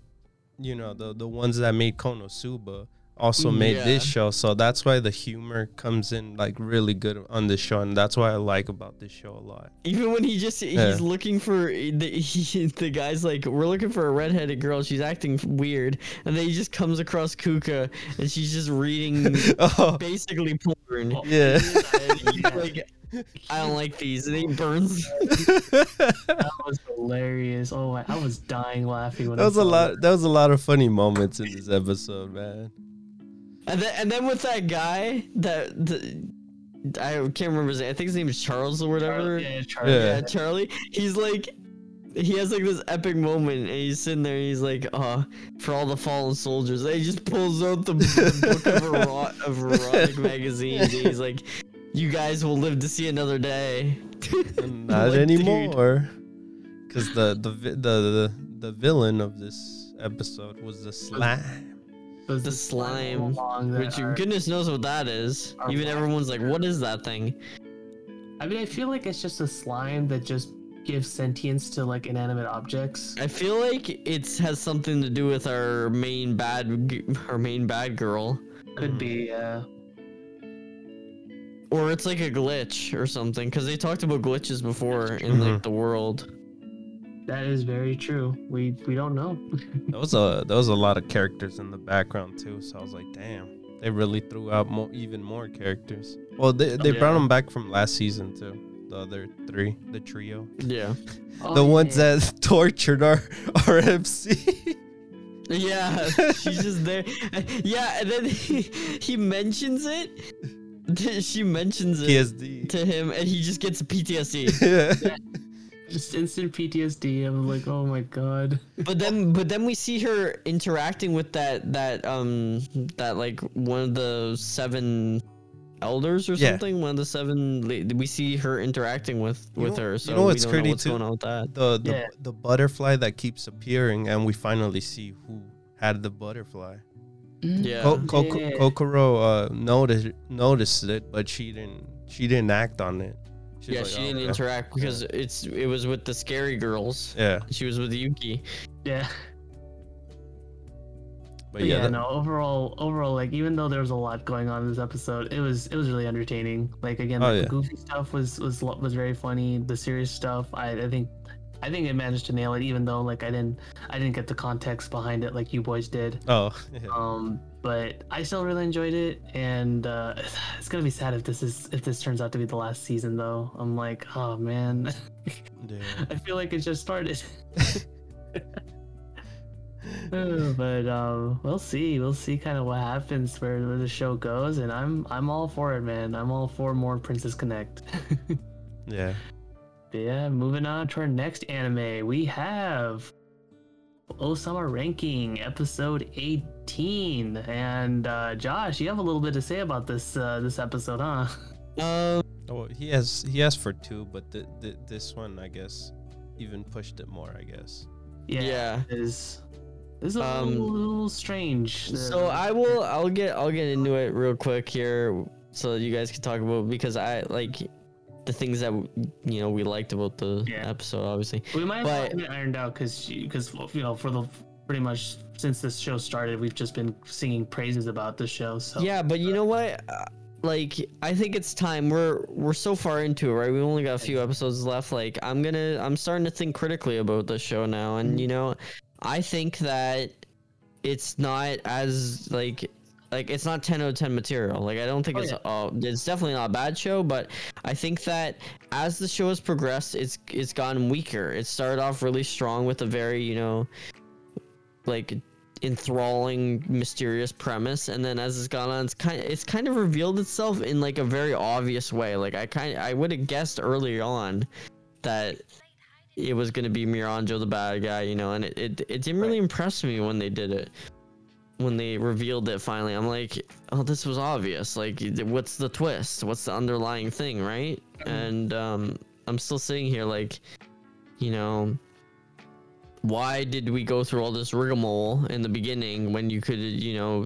you know, the the ones that made Konosuba also Mm, made this show. So that's why the humor comes in like really good on this show, and that's why I like about this show a lot. Even when he just he's Yeah. looking for the he, the guy's like, we're looking for a redheaded girl. She's acting weird, and then he just comes across Kuka, and she's just reading oh, basically porn. yeah. like I don't like these, and he burns. That was hilarious. Oh, I, I was dying laughing when that was a saw lot. That was a lot of funny moments in this episode, man. And then, and then with that guy that the, I can't remember his name. I think his name is Charles or whatever. Charlie, yeah, Charlie. Yeah. Yeah, Charlie. He's like, he has like this epic moment, and he's sitting there. And he's like, "Uh, for all the fallen soldiers." And he just pulls out the, the book of, ero- of erotic magazines. And he's like, "You guys will live to see another day." Not Like, anymore. Because the the, the the the villain of this episode was the slime. It The this slime, Which are- goodness knows what that is. Even black everyone's like, "What is that thing?" I mean, I feel like it's just a slime that just gives sentience to like inanimate objects. I feel like it has something to do with our main bad, our main bad girl, Could be, uh, or it's like a glitch or something. Because they talked about glitches before in like the world. That is very true. We we don't know. There was a there was a lot of characters in the background too, so I was like, damn, they really threw out more, even more characters. Well, they they brought yeah. them back from last season too. The other three, the trio, Yeah, Oh, the ones yeah. that tortured our our MC. yeah, she's just there. Yeah, and then he, he mentions it. She mentions it to him, and he just gets PTSD. yeah. Just instant PTSD. I'm like, oh my god. But then, but then we see her interacting with that that um that like one of the seven elders or Yeah. something. One of the seven. We see her interacting with You with know- her. you So know we what's don't know pretty what's too? going on with that. The the, Yeah. the butterfly that keeps appearing, and we finally see who had the butterfly. Yeah. Co- Coco- Yeah. Kokoro uh, noticed noticed it, but she didn't she didn't act on it. Was yeah, like, she "Oh, didn't okay." interact because it's it was with the scary girls. Yeah, She was with Yuki. Yeah. but But yeah, yeah, that- no. Overall, overall, like even though there was a lot going on in this episode, it was it was really entertaining. Like again, Oh, like, yeah. the goofy stuff was was was very funny. The serious stuff, I I think, I think it managed to nail it. Even though like I didn't I didn't get the context behind it like you boys did. oh. Um, but I still really enjoyed it, and uh, it's gonna be sad if this is if this turns out to be the last season. Though I'm like, oh man. I feel like it just started. But um, we'll see. We'll see kind of what happens where, where the show goes, and I'm I'm all for it, man. I'm all for more Princess Connect. yeah. But yeah, moving on to our next anime, we have Osama Ranking, episode 18. And uh, Josh, you have a little bit to say about this uh, this episode, huh? Um, Oh, he has he asked for two, but th- th- this one I guess even pushed it more. I guess. Yeah. it is. This is a Um, little, little strange. so Uh, I will. I'll get. I'll get into it real quick here, so that you guys can talk about because I like the things that you know we liked about the Yeah. episode. Obviously, We might But- have it ironed out because because you know for the pretty much since this show started, we've just been singing praises about the show. So Yeah, but you know what? Uh, Like, I think it's time. We're we're so far into it, right? We've only got a few episodes left. Like, I'm gonna I'm starting to think critically about the show now, and you know, I think that it's not as like like it's not 10 out of 10 material. Like, I don't think Oh, it's yeah. uh, it's definitely not a bad show, but I think that as the show has progressed, it's it's gotten weaker. It started off really strong with a very you know like enthralling mysterious premise and then as it's gone on it's kind of it's kind of revealed itself in like a very obvious way. Like i kind i would have guessed early on that it was going to be miranjo the bad guy you know and it, it it didn't really impress me when they did it. When they revealed it finally i'm like oh this was obvious. Like what's the twist? What's the underlying thing right? And um i'm still sitting here like you know why did we go through all this rigmarole in the beginning when you could you know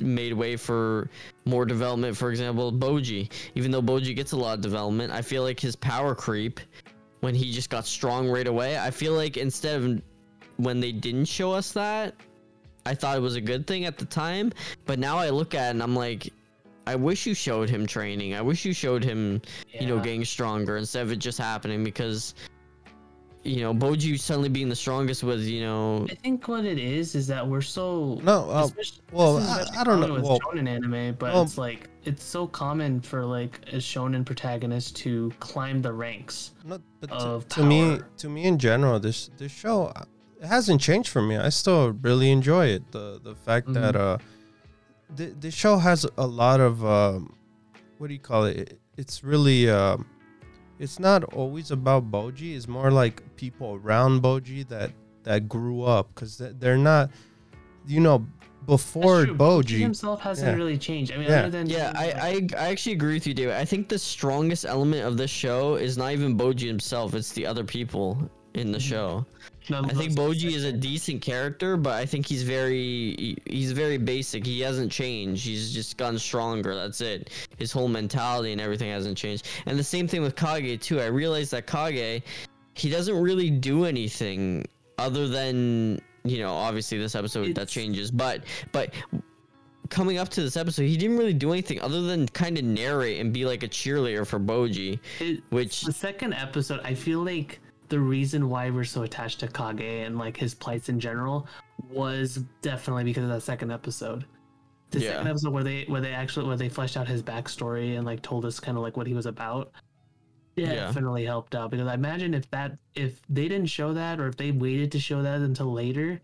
made way for more development? For example boji. Even though boji gets a lot of development i feel like his power creep when he just got strong right away i feel like instead of when they didn't show us that i thought it was a good thing at the time. But now i look at it and i'm like i wish you showed him training. I wish you showed him you know getting stronger instead of it just happening because you know boji suddenly being the strongest was you know I think what it is is that we're so No, uh, well, I- I don't know, with well- shonen anime, but well- it's like it's so common for like a shonen protagonist to climb the ranks. No, but to, of to me, to me in general, this this show uh, it hasn't changed for me. I still really enjoy it. The the fact Mhm. that uh, the the show has a lot of um, what do you call it? It- It's really um, it's not always about Boji. It's more like people around Boji that that grew up because they're not, you know, before Boji Boji. himself hasn't Yeah. really changed. I mean, Yeah. other than yeah I, like- I i actually agree with you david i think the strongest element of this show is not even boji himself it's the other people in the show. No, i think boji is a decent character but i think he's very he- he's very basic. He hasn't changed. He's just gotten stronger. That's it. His whole mentality and everything hasn't changed. And the same thing with kage too. I realized that kage he doesn't really do anything other than you know obviously this episode that changes but but coming up to this episode he didn't really do anything other than kind of narrate and be like a cheerleader for boji it- which the second episode, I feel like the reason why we're so attached to Kage and like his plights in general was definitely because of that second episode. The Yeah. second episode where they where they actually where they fleshed out his backstory and like told us kind of like what he was about Yeah. definitely helped out because I imagine if that if they didn't show that or if they waited to show that until later,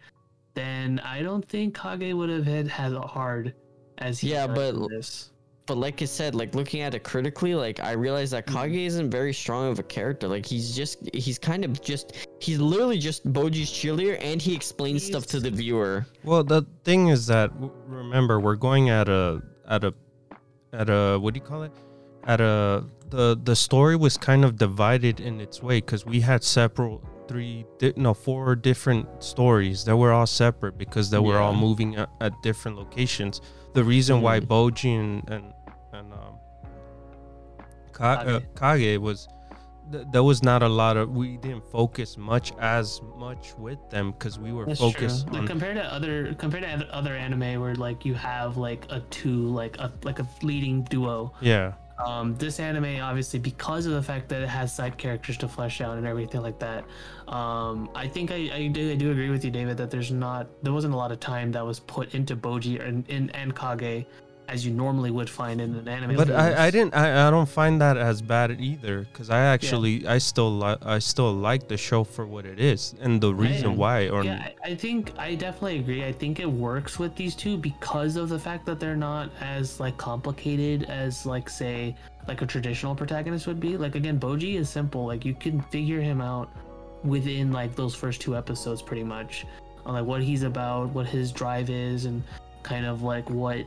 then I don't think Kage would have had as hard as he Yeah, but this. But like I said, like looking at it critically, like I realized that Mm-hmm. Kage isn't very strong of a character. Like he's just he's kind of just he's literally just Boji's cheerleader, and he explains stuff to the viewer. Well, the thing is that remember we're going at a at a at a what do you call it? At a the the story was kind of divided in its way because we had separate three di- no four different stories that were all separate because they were all moving at, at different locations. The reason why Mhm. Boji and and, and Ka- uh, Kage was th- there was not a lot of we didn't focus much as much with them because we were That's focused true. on Like compared to other compared to other anime where like you have like a two like a like a leading duo. yeah Um, this anime obviously because of the fact that it has side characters to flesh out and everything like that. Um, I think I, I do I do agree with you, David, that there's not there wasn't a lot of time that was put into Boji and in and Kage as you normally would find in an anime. but I, I didn't I, I don't find that as bad either because I actually I still like I still like the show for what it is and the reason am- why or Yeah, I, I think I definitely agree. I think it works with these two because of the fact that they're not as like complicated as like say like a traditional protagonist would be. Like again, Boji is simple. Like you can figure him out within like those first two episodes pretty much on like what he's about, what his drive is, and kind of like what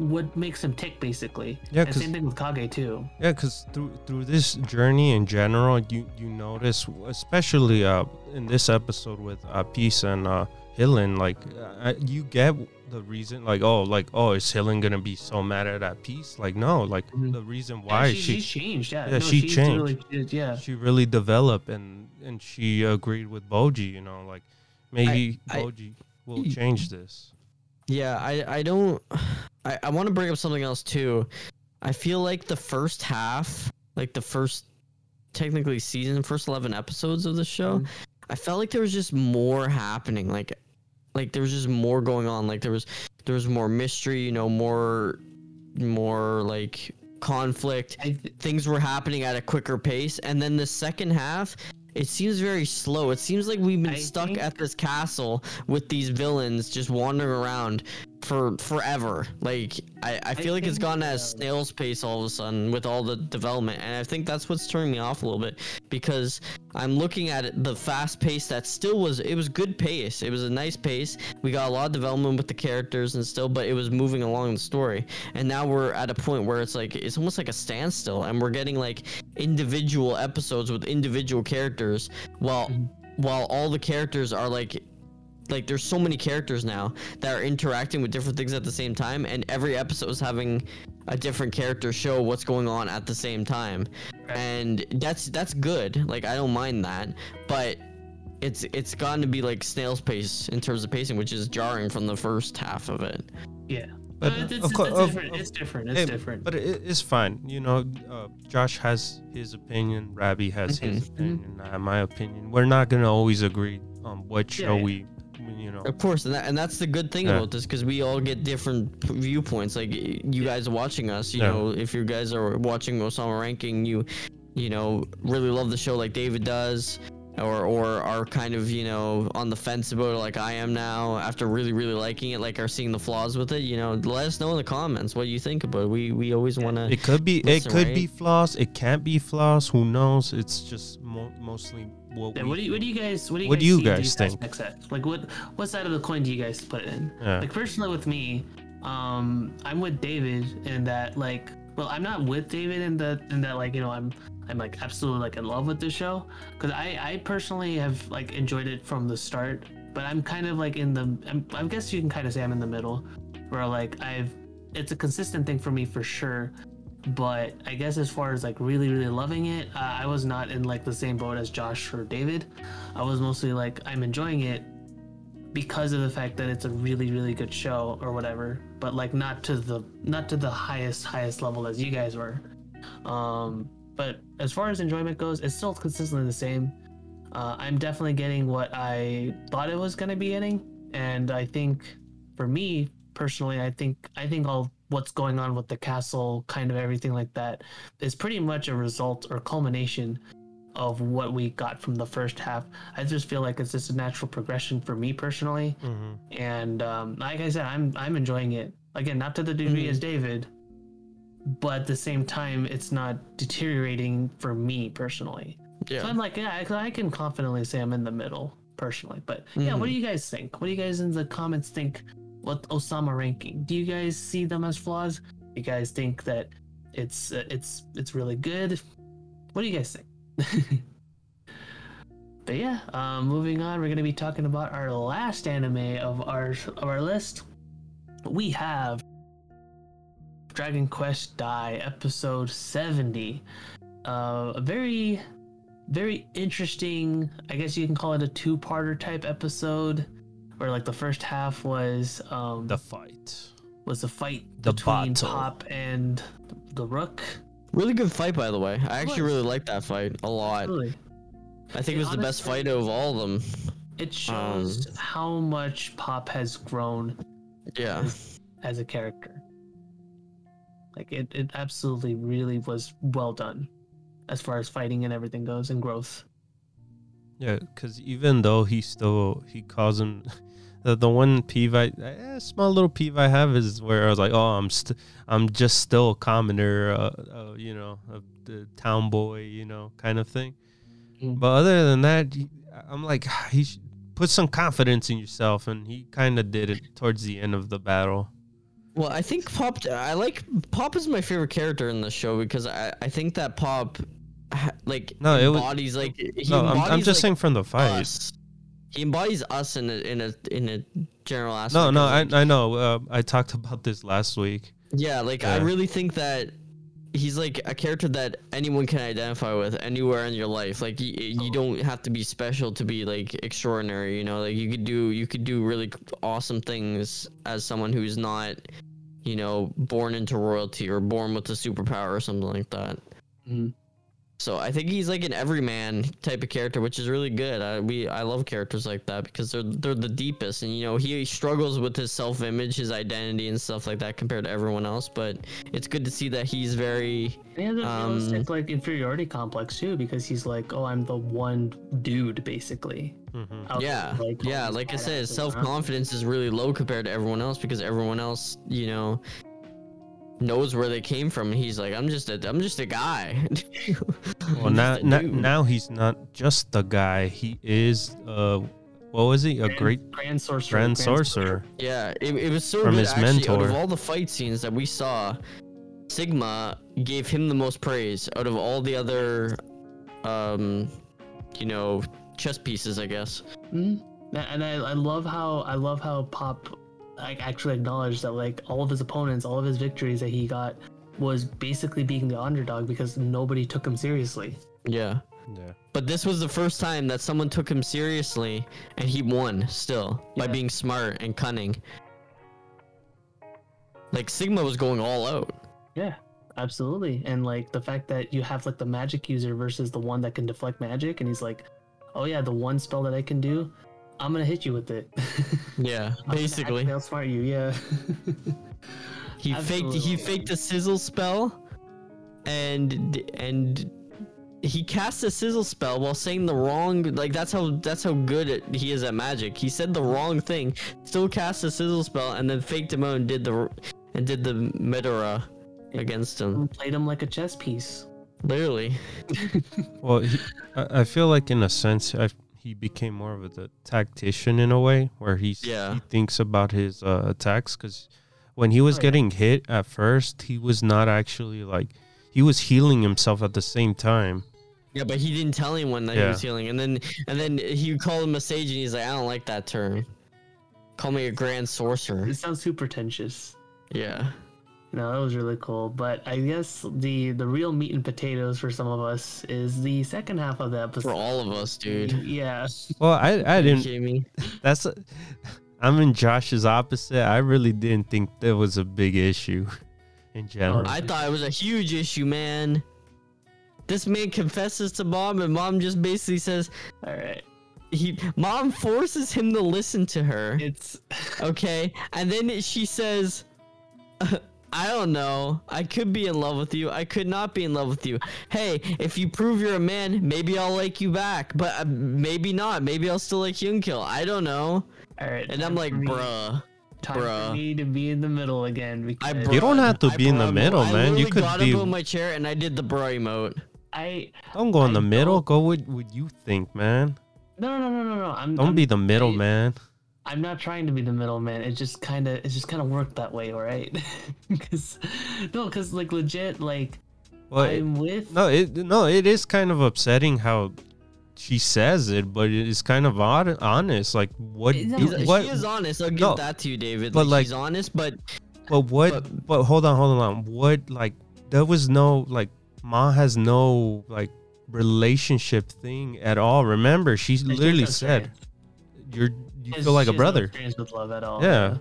what makes him tick basically. Yeah, and 'cause- same thing with Kage too. yeah because through through this journey in general you you notice especially uh in this episode with uh peace and uh Hillen like uh, you get the reason like oh like oh is Hillen gonna be so mad at that piece like no like Mhm. the reason Yeah, why she, she she's changed. Yeah, yeah, no, she changed. Really, yeah. she really developed and and she agreed with Boji, you know, like maybe I- Boji will change this. Yeah, I I don't. I I want to bring up something else too. I feel like the first half, like the first technically season, first eleven episodes of the show, Mhm. I felt like there was just more happening. Like, like there was just more going on. Like there was there was more mystery. You know, more more like conflict. Th- Things were happening at a quicker pace, and then the second half. It seems very slow. It seems like we've been I stuck think- at this castle with these villains just wandering around for forever. Like I, I feel like it's gone at a um, snail's pace all of a sudden with all the development, and I think that's what's turning me off a little bit because I'm looking at it, the fast pace that still was it was good pace. It was a nice pace. We got a lot of development with the characters and still, but it was moving along the story. And now we're at a point where it's like it's almost like a standstill, and we're getting like individual episodes with individual characters, while Mhm. while all the characters are like like there's so many characters now that are interacting with different things at the same time and every episode is having a different character show what's going on at the same time Right. and that's that's good like i don't mind that but it's it's gotten to be like snail's pace in terms of pacing which is jarring from the first half of it yeah. But, But it's, of it's, it's of- different. of- it's different. It's Hey, different. But it, it's fine. You know, uh, Josh has his opinion. Robbie has his Mhm. opinion. I have my opinion. We're not gonna always agree on what Yeah, yeah. we, you know. of course and, that, and that's the good thing Yeah. about this because we all get different p- viewpoints like you guys watching us you Yeah. know if you guys are watching osama ranking you you know really love the show like david does or or are kind of you know on the fence about it like i am now after really really liking it like are seeing the flaws with it you know let us know in the comments what you think about it we we always want to It could be. It Listen, could be flaws. It can't be flaws. Who knows? It's just mo- mostly what Yeah, we. what do you what do you guys what do you What guys do you see guys think? aspects at? Like what what side of the coin do you guys put in? Yeah. Like personally with me, um, I'm with David in that like well I'm not with David in that in that like you know I'm I'm like absolutely like in love with the show because I I personally have like enjoyed it from the start, but I'm kind of like in the I'm, I guess you can kind of say I'm in the middle, where like I've it's a consistent thing for me for sure. But I guess as far as like really, really loving it, uh, I was not in like the same boat as Josh or David. I was mostly like I'm enjoying it because of the fact that it's a really really good show or whatever but like not to the not to the highest highest level as you guys were. Um but as far as enjoyment goes it's still consistently the same. Uh, i'm definitely getting what i thought it was going to be getting and i think for me personally i think i think all what's going on with the castle kind of everything like that is pretty much a result or culmination of what we got from the first half. I just feel like it's just a natural progression for me personally, Mhm. and um, like I said, I'm I'm enjoying it. Again, not to the degree Mhm. as David, but at the same time, it's not deteriorating for me personally. yeah So I'm like, yeah, I, I can confidently say I'm in the middle personally. But yeah, what do you guys think? What do you guys in the comments think? What Osama ranking? Do you guys see them as flaws? You guys think that it's uh, it's it's really good? What do you guys think? But yeah, um, moving on, we're gonna be talking about our last anime of our of our list. We have Dragon Quest Dai episode seventy. Uh, a very very interesting i guess you can call it a two-parter type episode where like the first half was um The fight. was the fight the between battle. pop and the rook really good fight by the way. I actually really liked that fight a lot. Really. I think it It was the best fight of all of them. it shows Um, how much pop has grown yeah. as a character. Like it, it absolutely really was well done as far as fighting and everything goes and growth. Yeah, because even though he still he calls him the, the one peeve I eh, small little peeve I have is where I was like, oh, I'm st- I'm just still a commoner, uh, uh, you know, a, the town boy, you know, kind of thing. Mm. But other than that, I'm like, he should put some confidence in yourself, and he kind of did it towards the end of the battle. Well, I think Pop. I like Pop is my favorite character in the show because I, I think that Pop, like No, it was- embodies like he No, I'm, I'm just like, saying from the fight. us. He embodies us in a in a in a general aspect. No, no, I I know. Uh, I talked about this last week. yeah, like I really think that he's like a character that anyone can identify with anywhere in your life. Like you, you don't have to be special to be like extraordinary. You know, like you could do you could do really awesome things as someone who's not, you know, born into royalty or born with a superpower or something like that. Mhm. So I think he's like an everyman type of character, which is really good. I we I love characters like that because they're they're the deepest, and you know he struggles with his self image, his identity, and stuff like that compared to everyone else. But it's good to see that he's very He has a Um, realistic like inferiority complex too, because he's like, oh, I'm the one dude basically. Mhm. yeah like, yeah like I said, self confidence is really low compared to everyone else because everyone else you know knows where they came from, he's like I'm just a I'm just a guy. Well, now, a now, now he's not just the guy. He is, uh, what was he? A Grand- great grand sorcerer. grand sorcerer. Yeah, it, it was so From good his actually. Out of all the fight scenes that we saw, Sigma gave him the most praise out of all the other, um, you know, chess pieces. I guess. Mhm. And I, I love how I love how Pop like actually acknowledged that like all of his opponents, all of his victories that he got was basically being the underdog because nobody took him seriously. Yeah. Yeah. But this was the first time that someone took him seriously, and he won still by being smart and cunning. Like Sigma was going all out. Yeah, absolutely. And like the fact that you have like the magic user versus the one that can deflect magic, and he's like, "Oh yeah, the one spell that I can do, I'm gonna hit you with it." Yeah, I'm gonna basically. actually outsmart you. Yeah. He faked he faked a sizzle spell, and and he cast a sizzle spell while saying the wrong like that's how that's how good at, he is at magic. He said the wrong thing, still cast a sizzle spell, and then faked him out and did the and did the Medroa against him. Played him like a chess piece. Literally. Well, he, I, I feel like in a sense, i he became more of a tactician in a way, where he's, Yeah. he thinks about his uh, attacks. Because when he was Oh, yeah. getting hit at first, he was not actually like he was healing himself at the same time. Yeah, but he didn't tell anyone that he was healing, and then and then he called him a sage, and he's like, I don't like that term. Call me a grand sorcerer. It sounds too pretentious. Yeah. No, that was really cool. But I guess the the real meat and potatoes for some of us is the second half of the episode. For all of us, dude. Yeah. Well, I I didn't. kidding me? That's I'm in Josh's opposite. I really didn't think there was a big issue in general. I thought it was a huge issue, man. This man confesses to mom, and mom just basically says All right. he. Mom forces him to listen to her. It's Okay, and then she says, "I don't know. I could be in love with you. I could not be in love with you. Hey, if you prove you're a man, maybe I'll like you back. But uh, maybe not. Maybe I'll still like Hyunckel. I don't know." all right. And I'm like, me- "Bruh." time bruh. for me to be in the middle again I because You don't have to be in the bruh middle, emote. man. I You literally could got be- up on my chair and I did the bro emote. I Don't go in I the middle. don't- Go with what you think, man. no no no no no. I'm Don't I'm, be the middle, I- man. I'm not trying to be the middleman. It just kind of it just kind of worked that way, all right? Because no, because like legit, like Well, it- I'm with no, it no, it is kind of upsetting how she says it, but it is kind of odd, honest. Like what? It's not- What- she is honest. I'll give No, that to you, David. but Like, like- she's honest, but But what? But- But, hold on, hold on. What? Like there was no like Ma has no like relationship thing at all. Remember, she literally said. "You're you feel like a brother." experience with love at all. Yeah.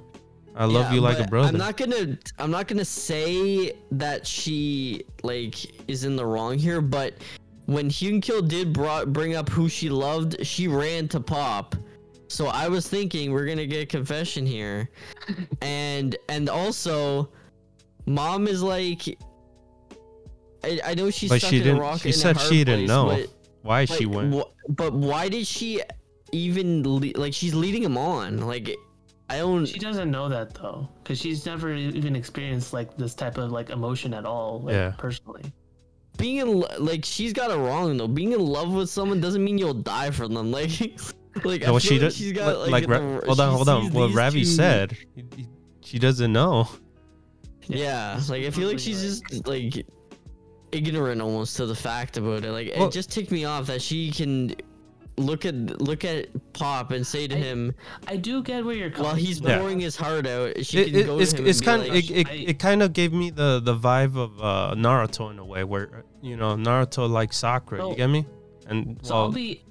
I love Yeah, you like a brother. I'm not gonna I'm not gonna say that she like is in the wrong here, but when Hyunckel did brought bring up who she loved, she ran to Pop. So I was thinking we're gonna get a confession here, and and also, Mom is like, I, I know she's But stuck she in a didn't- rock. she in a said hard she didn't place, know but- Why she went? wh- but why did she even le- like she's leading him on? Like I don't. She doesn't know that though, because she's never even experienced like this type of like emotion at all, like Yeah. personally. being in lo- like she's got it wrong though. Being in love with someone doesn't mean you'll die for them. Like, like I No, feel she like does. she's got like, like, the- hold on, hold on. What Ravi two- said, he- he- she doesn't know. Yeah, like I feel like she's just like ignorant almost to the fact about it. Like Well- it just ticked me off that she can look at look at Pop and say to I- him I do get where you're coming. From. While he's Yeah. pouring his heart out. She It, can it, go it's to him it's and be kind of like, it, it, I- it kind of gave me the the vibe of uh, Naruto in a way where you know Naruto like Sakura. So- you get me? And So well, I'll be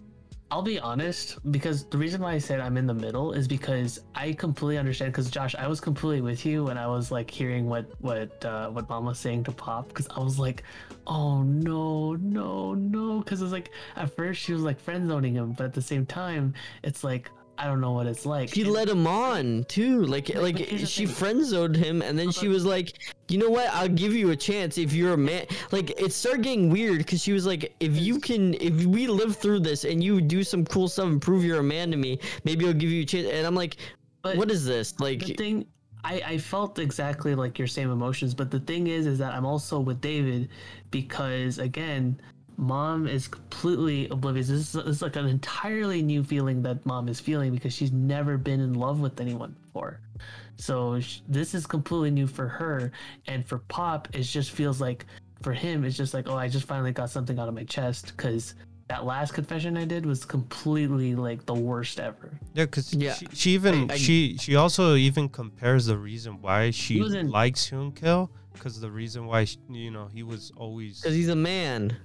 I'll be honest because the reason why I said I'm in the middle is because I completely understand because Josh, I was completely with you when I was like hearing what what uh, what mom was saying to Pop because I was like, oh no no no because it's like at first she was like friend zoning him but at the same time it's like I don't know what it's like. She And- led him on too. Like like the she friend zoned him, and then she uh-huh. was like, "You know what? I'll give you a chance if you're a man." Like it started getting weird because she was like, "If you can, if we live through this and you do some cool stuff and prove you're a man to me, maybe I'll give you a chance." And I'm like, but "What is this?" Like, the thing I, I felt exactly like your same emotions but the thing is is that i'm also with david because again mom is completely oblivious this is, this is like an entirely new feeling that mom is feeling because she's never been in love with anyone before so sh- this is completely new for her and for pop it just feels like for him it's just like oh i just finally got something out of my chest because that last confession i did was completely like the worst ever yeah, because Yeah. she, she even I- I- she she also even compares the reason why she was in- likes Hyunckel because the reason why she, you know he was always because he's a man.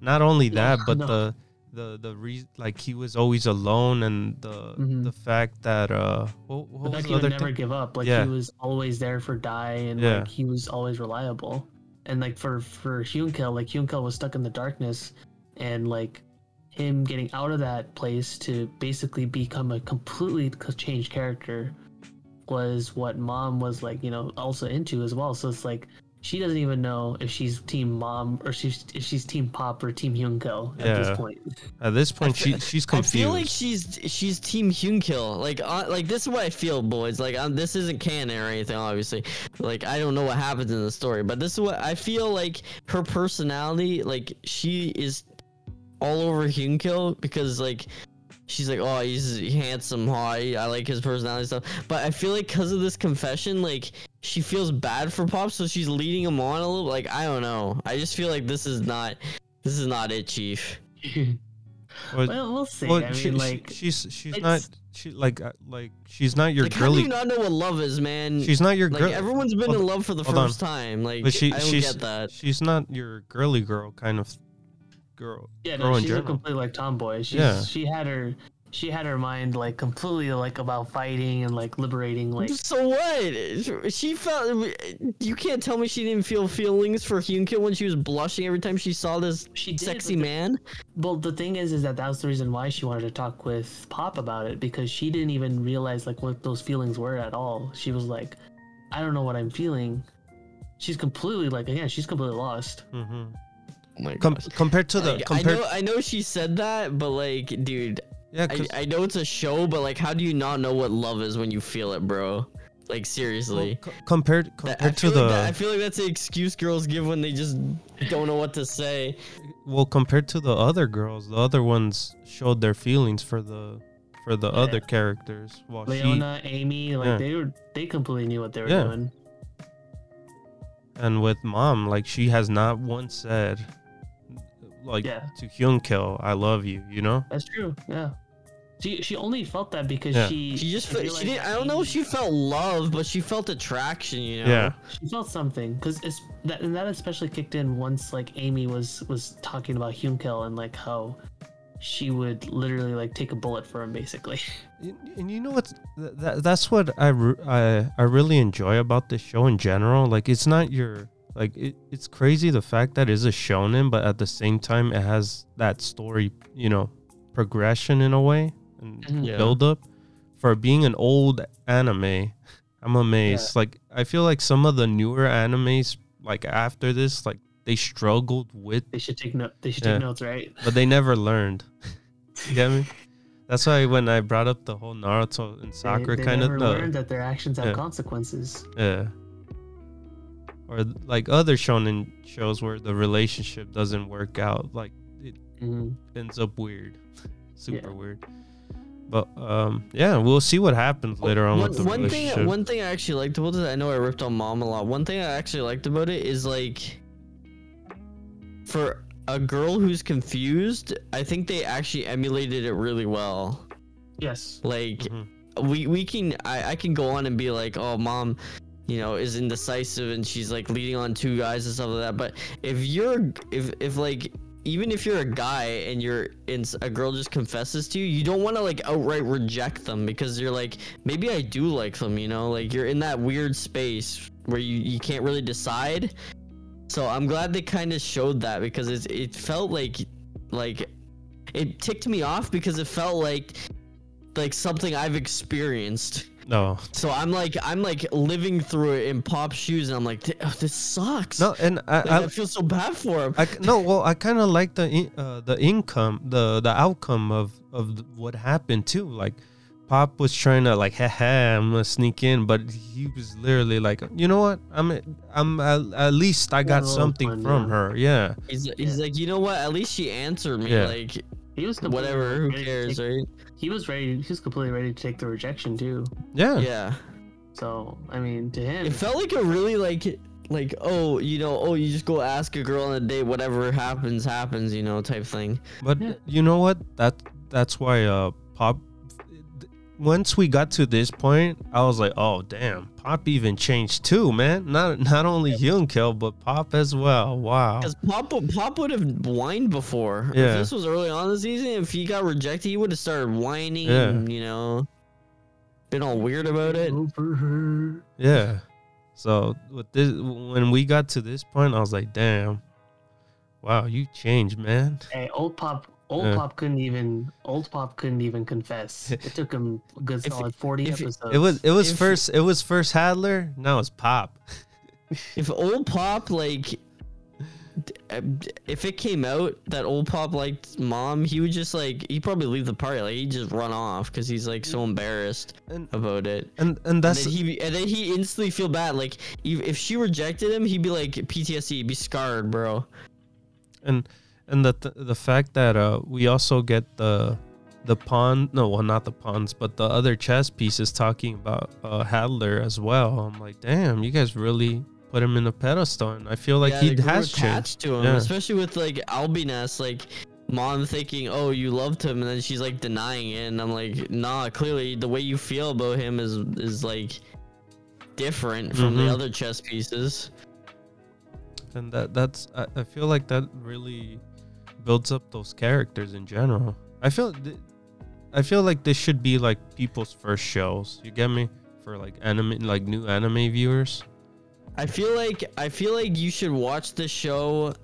Not only that but no. the the the reason like he was always alone and the Mhm. the fact that uh what, what But was like he would never thing? give up. Like Yeah. he was always there for Dai, and Yeah. like he was always reliable. And like for for Hyunckel, like Hyunckel was stuck in the darkness, and like him getting out of that place to basically become a completely changed character was what mom was like, you know, also into as well. So it's like she doesn't even know if she's team mom or she's if she's team pop or team Hyunckel at Yeah. this point. At this point, she she's confused. I feel like she's she's Team Hyunckel. Like uh, like this is what I feel, boys. Like um, this isn't canon or anything, obviously. Like I don't know what happens in the story, but this is what I feel like. Her personality, like she is all over Hyunckel because like she's like, oh, he's handsome, hot. I like his personality stuff. But I feel like because of this confession, like she feels bad for Pop, so she's leading him on a little. Like I don't know. I just feel like this is not this is not it, Chief. Well, well, we'll see. well, I mean, she, she- like she's she's not she like uh, like she's not your Like how do you not know what love is, man? She's not your Like girl. everyone's been hold- in love for the hold on. first time. Like But she I don't she's get that. she's not your girly girl kind of girl. Yeah, girl no, in she's a complete like tomboy. She's, Yeah. she had her she had her mind like completely like about fighting and like liberating like So what? She felt. You can't tell me she didn't feel feelings for Hyunckel when she was blushing every time she saw this she did, sexy but the- man. Well, the thing is, is that that was the reason why she wanted to talk with Pop about it because she didn't even realize like what those feelings were at all. She was like, I don't know what I'm feeling. She's completely like again, she's completely lost. hmm Oh Com- compared to the Like, compared, I know, I know she said that, but like, dude, yeah, I, 'cause- I know it's a show, but like, how do you not know what love is when you feel it, bro? Like well, seriously. co- compared That- compared to feel the like that, I feel like that's the excuse girls give when they just don't know what to say. well compared to the other girls, the other ones showed their feelings for the for the Yeah. other characters. While she Leona, Amy, like Yeah. they were they completely knew what they were Yeah. doing. and with mom, like she has not once said like Yeah. to Hyunckel, I love you. You know. That's true. Yeah. She she only felt that because Yeah. she She just fe- realized she didn't. I don't know if she felt love, but she felt attraction. You know. Yeah. She felt something because it's that and that especially kicked in once like Amy was was talking about Hyunckel and like how she would literally like take a bullet for him basically. And, and you know what? That, that's what I, I I really enjoy about this show in general. Like it's not your like it, it's crazy the fact that it's a shonen, but at the same time it has that story, you know, progression in a way and Mhm. Yeah. build up. For being an old anime, I'm amazed. Like I feel like some of the newer animes, like after this, like they struggled with, They should take note. They should Yeah. take notes, right? but they never learned. you get me? That's why when I brought up the whole Naruto and They- Sakura they kind of never the learned that their actions have Yeah. consequences. yeah, or like other shonen shows where the relationship doesn't work out, like it Mhm. ends up weird, super Yeah. weird. But um, yeah, we'll see what happens later on One, with the one relationship. thing, one thing I actually liked about it, I know I ripped on mom a lot. One thing I actually liked about it is like, for a girl who's confused, I think they actually emulated it really well. Yes. Like Mhm. we we can I, I can go on and be like, oh mom, you know, is indecisive and she's like leading on two guys and stuff like that. But if you're if if like even if you're a guy and you're a girl just confesses to you, you don't want to like outright reject them because you're like maybe I do like them, you know, like you're in that weird space where you you can't really decide. So I'm glad they kind of showed that because it it felt like like it ticked me off because it felt like like something I've experienced. No, So I'm like I'm like living through it in Pop's shoes, and I'm like, oh, this sucks. no, and I, Like, I, I, feel so bad for him. I c- no, well, I kind of like the uh, the income, the the outcome of of what happened too. Like, Pop was trying to like, haha, I'm gonna sneak in, but he was literally like, you know what? I'm I'm at, at least I got a something from yeah. her. Yeah, he's he's like, you know what? At least she answered me. Yeah. Like He was whatever. Who cares, take- right? He was ready. He was completely ready to take the rejection too. yeah, Yeah. So I mean, to him, It felt like a really like like oh you know oh you just go ask a girl on a date whatever happens happens you know type thing. But Yeah. you know what? That that's why uh Pop. Once we got to this point, I was like, "Oh damn, Pop even changed too, man. Not not only Hyunckel, but Pop as well. Wow. Because Pop would- Pop would have whined before. Yeah. If this was early on in the season, if he got rejected, he would have started whining. Yeah. And, you know, been all weird about it. Yeah. So with this, when we got to this point, I was like, "Damn, wow, you changed, man." Hey, old pop. Old Yeah. pop couldn't even. Old pop couldn't even confess. It took him a good If- solid forty if- episodes. It was it was If- first it was first Hadlar. Now it's Pop. If old Pop like, d- uh, d- if it came out that old Pop liked mom, he would just like he'd probably leave the party. Like he'd just run off because he's like so embarrassed And about it. and and And that's then he and then he instantly feel bad. Like if if she rejected him, he'd be like PTSD, he'd be scarred, bro. and and the th- the fact that uh we also get the the pawn no well not the pawns but the other chess pieces talking about uh Hadlar as well. I'm like, damn, you guys really put him in a pedestal, and I feel like yeah, he has changed. attached to him, Yeah. especially with like Albinass, like mom thinking, "Oh, you loved him," and then she's like denying it, and I'm like, "Nah, clearly the way you feel about him is is like different from the Mhm. other chess pieces." and that that's I, I feel like that really builds up those characters in general. I feel th- i feel like this should be like people's first shows. You get me? For like anime like new anime viewers. I feel like I feel like you should watch the show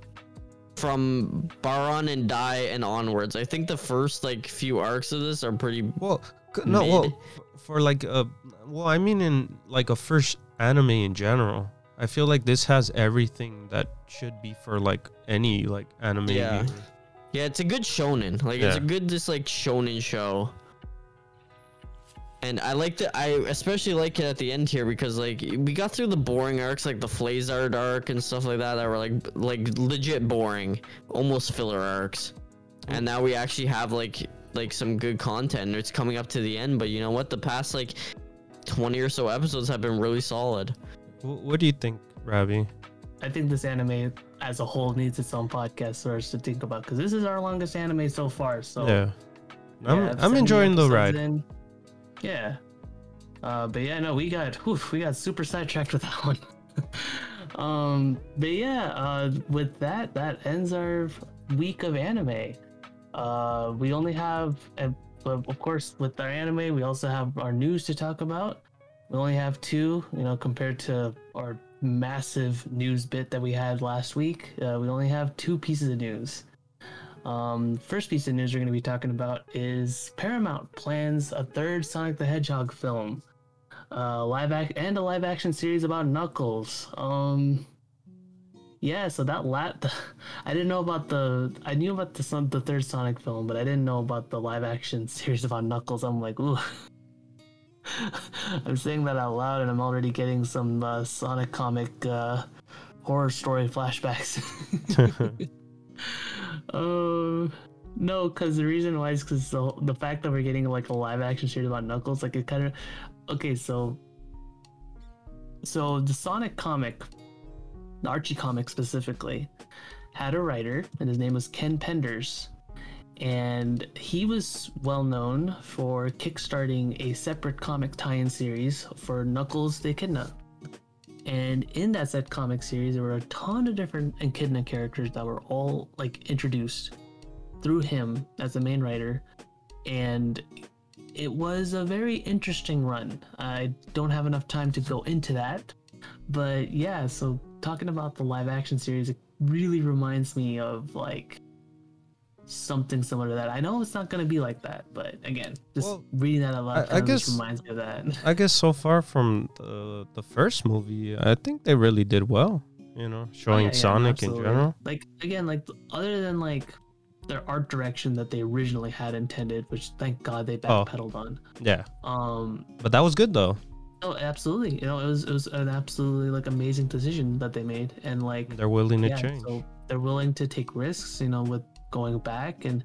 from Baran and Dai and onwards. I think the first like few arcs of this are pretty well no well Mid. f- for like a well i mean in like a first anime in general. I feel like this has everything that should be for like any like anime Yeah. viewer. Yeah, it's a good shonen. Like it's a good just like shonen show. And I like the I especially like it at the end here because like we got through the boring arcs like the Flazzard arc and stuff like that that were like like legit boring, almost filler arcs. And now we actually have like like some good content. It's coming up to the end, but you know what? The past like 20 or so episodes have been really solid. What do you think ravi I think this anime as a whole needs its own podcast for us to think about because this is our longest anime so far. So yeah i'm, I'm enjoying the ride in. Yeah. Uh, but yeah, no, we got whew, we got super sidetracked with that one. um, but yeah, uh, with that, that ends our week of anime. Uh, we only have, but of course, with our anime, we also have our news to talk about. We only have two, you know, compared to our massive news bit that we had last week. Uh, we only have two pieces of news. Um, first piece of news we're going to be talking about is Paramount plans a third Sonic the Hedgehog film, uh, live act and a live action series about Knuckles. Um, yeah, so that lat, I didn't know about the, I knew about the the third Sonic film, but I didn't know about the live action series about Knuckles. I'm like, ooh. I'm saying that out loud, and I'm already getting some uh, Sonic comic uh, horror story flashbacks. Uh, no, because the reason why is because the, the fact that we're getting like a live action series about Knuckles, like it kind of. Okay, so. So the Sonic comic, the Archie comic specifically, had a writer, and his name was Ken Penders. And he was well known for kickstarting a separate comic tie in series for Knuckles the Echidna. And in that said comic series, there were a ton of different Echidna characters that were all like introduced through him as the main writer. And it was a very interesting run. I don't have enough time to go into that. But yeah, so talking about the live action series, it really reminds me of like something similar to that. I know it's not going to be like that, but again, just Well, reading that out loud I- I guess- reminds me of that. I guess so far from the the first movie, I think they really did well. You know, showing Oh, Yeah, yeah, Sonic absolutely. in general. Like again, like other than like their art direction that they originally had intended, which thank God they Oh. backpedaled on. Yeah, Um, but that was good though. oh, absolutely. You know, it was it was an absolutely like amazing decision that they made, and like They're willing to change. so they're willing to take risks. You know, with going back and.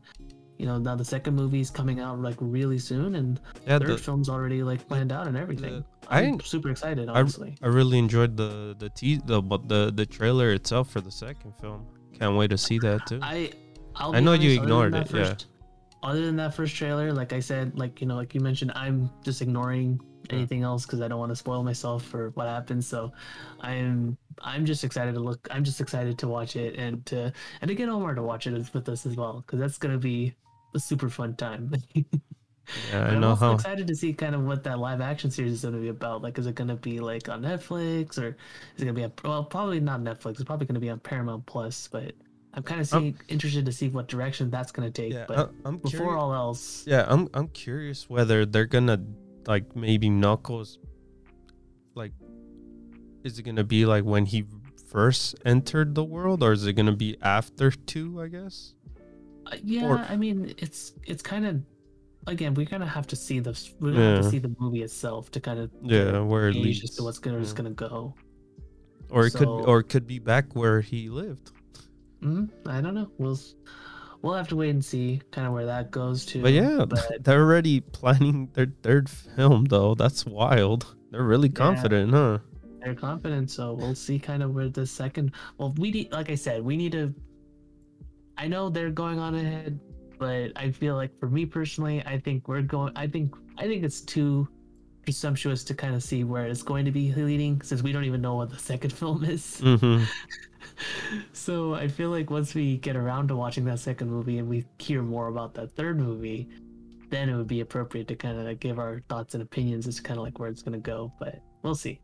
You know, now the second movie is coming out like really soon, and yeah, third the, film's already like planned out and everything. the- I I'm didn't- super excited, I- honestly. I really enjoyed the the te- the but the the trailer itself for the second film. Can't wait to see that too. I I'll I know you honest, than ignored it, yeah. Other than that first trailer, like I said, like you know, like you mentioned, I'm just ignoring anything else because I don't want to spoil myself for what happens. So, I'm I'm just excited to look. I'm just excited to watch it and to and to get Omar to watch it with us as well because that's gonna be a super fun time. yeah, I I'm know also how. excited to see kind of what that live action series is going to be about. Like, is it going to be like on Netflix or is it going to be on, well, probably not Netflix. It's probably going to be on Paramount Plus, but I'm kind of see, interested to see what direction that's going to take. Yeah, but I, am before curious. all else, Yeah, I'm I'm curious whether they're gonna like maybe Knuckles like is it gonna be like when he first entered the world or is it gonna be after two, I guess? uh, yeah, Or- I mean, it's it's kind of again, we're gonna have to see the we're gonna have to see the movie itself to kind of Yeah, where it leads. as to what's gonna, yeah. gonna go. Or it could or it could be back where he lived. mm I don't know. We'll we'll have to wait and see kind of where that goes to. But yeah, but they're already planning their third film though. That's wild. They're really confident, huh? they're confident so we'll see kind of where the second well we need like i said we need to i know they're going on ahead but i feel like for me personally i think we're going i think i think it's too presumptuous to kind of see where it's going to be leading since we don't even know what the second film is Mm-hmm. so i feel like once we get around to watching that second movie and we hear more about that third movie then it would be appropriate to kind of like give our thoughts and opinions as to kind of like where it's going to go but we'll see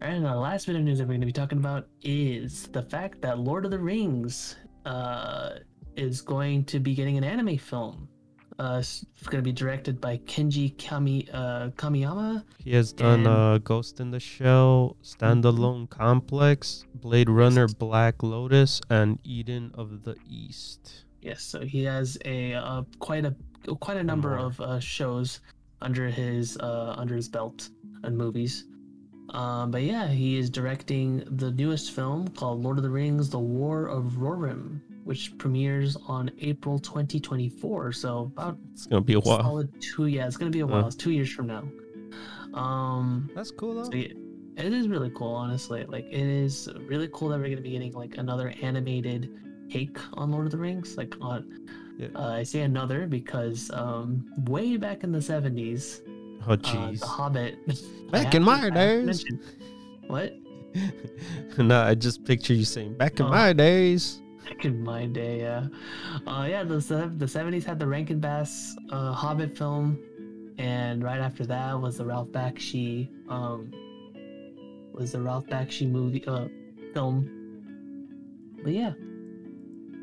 and the last bit of news that we're going to be talking about is the fact that Lord of the Rings uh, is going to be getting an anime film. Uh, it's going to be directed by Kenji Kami, uh, Kamiyama. He has done uh, Ghost in the Shell, Standalone Complex, Blade Runner, Black Lotus, and Eden of the East. Yes, so he has a uh, quite a quite a number of uh, shows under his uh, under his belt and movies. Um, but yeah, he is directing the newest film called Lord of the Rings: The War of Rohirrim, which premieres on April 2024. So about It's gonna be a while. solid two. Yeah, it's gonna be a Uh. while. It's two years from now. Um, That's cool though. so yeah, it is really cool, honestly. Like it is really cool that we're gonna be getting like another animated take on Lord of the Rings. Like on, Yeah. uh, I say another because um, way back in the seventies, Oh uh, jeez. The Hobbit. Back in my I have to days. What? no, I just picture you saying back in Oh. my days. Back in my day, yeah. Uh, yeah, the the seventies had the Rankin Bass uh, Hobbit film, and right after that was the Ralph Bakshi um, was the Ralph Bakshi movie uh film. But yeah,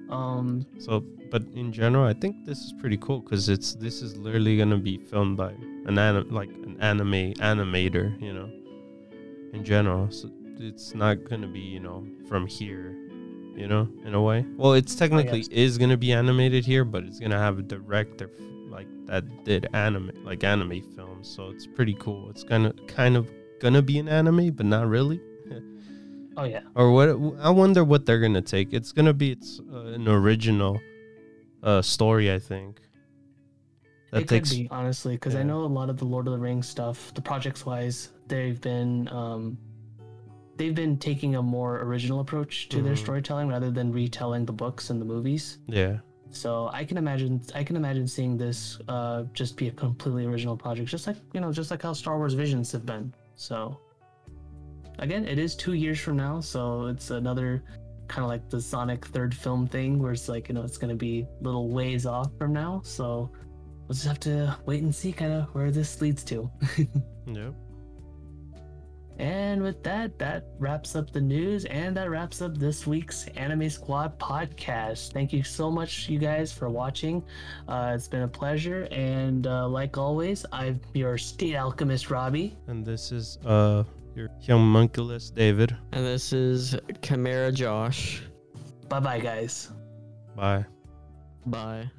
um, So, but in general, I think this is pretty cool because it's this is literally gonna be filmed by an anim- like an anime animator, you know. In general, so it's not gonna be you know from here, you know, in a way. Well, it's technically yes. is gonna be animated here, but it's gonna have a director like that did anime like anime films, so it's pretty cool. It's kind of kind of gonna be an anime, but not really. oh yeah, or what i wonder what they're gonna take it's gonna be it's uh, an original uh story i think that it takes could be honestly because I know a lot of the Lord of the Rings stuff, the projects wise, they've been um, they've been taking a more original approach to their Mhm. storytelling rather than retelling the books and the movies. Yeah. So I can imagine I can imagine seeing this uh, just be a completely original project, just like you know, just like how Star Wars Visions have been. So again, it is two years from now, so it's another kind of like the Sonic third film thing, where it's like you know it's gonna be little ways off from now. So we'll just have to wait and see kind of where this leads to. Yep. And with that, that wraps up the news and that wraps up this week's Anime Squad podcast. Thank you so much, you guys, for watching. Uh, it's been a pleasure. And uh, like always, I'm your state alchemist, Robbie. And this is uh your homunculus David. And this is Chimera Josh. Bye bye, guys. Bye. Bye.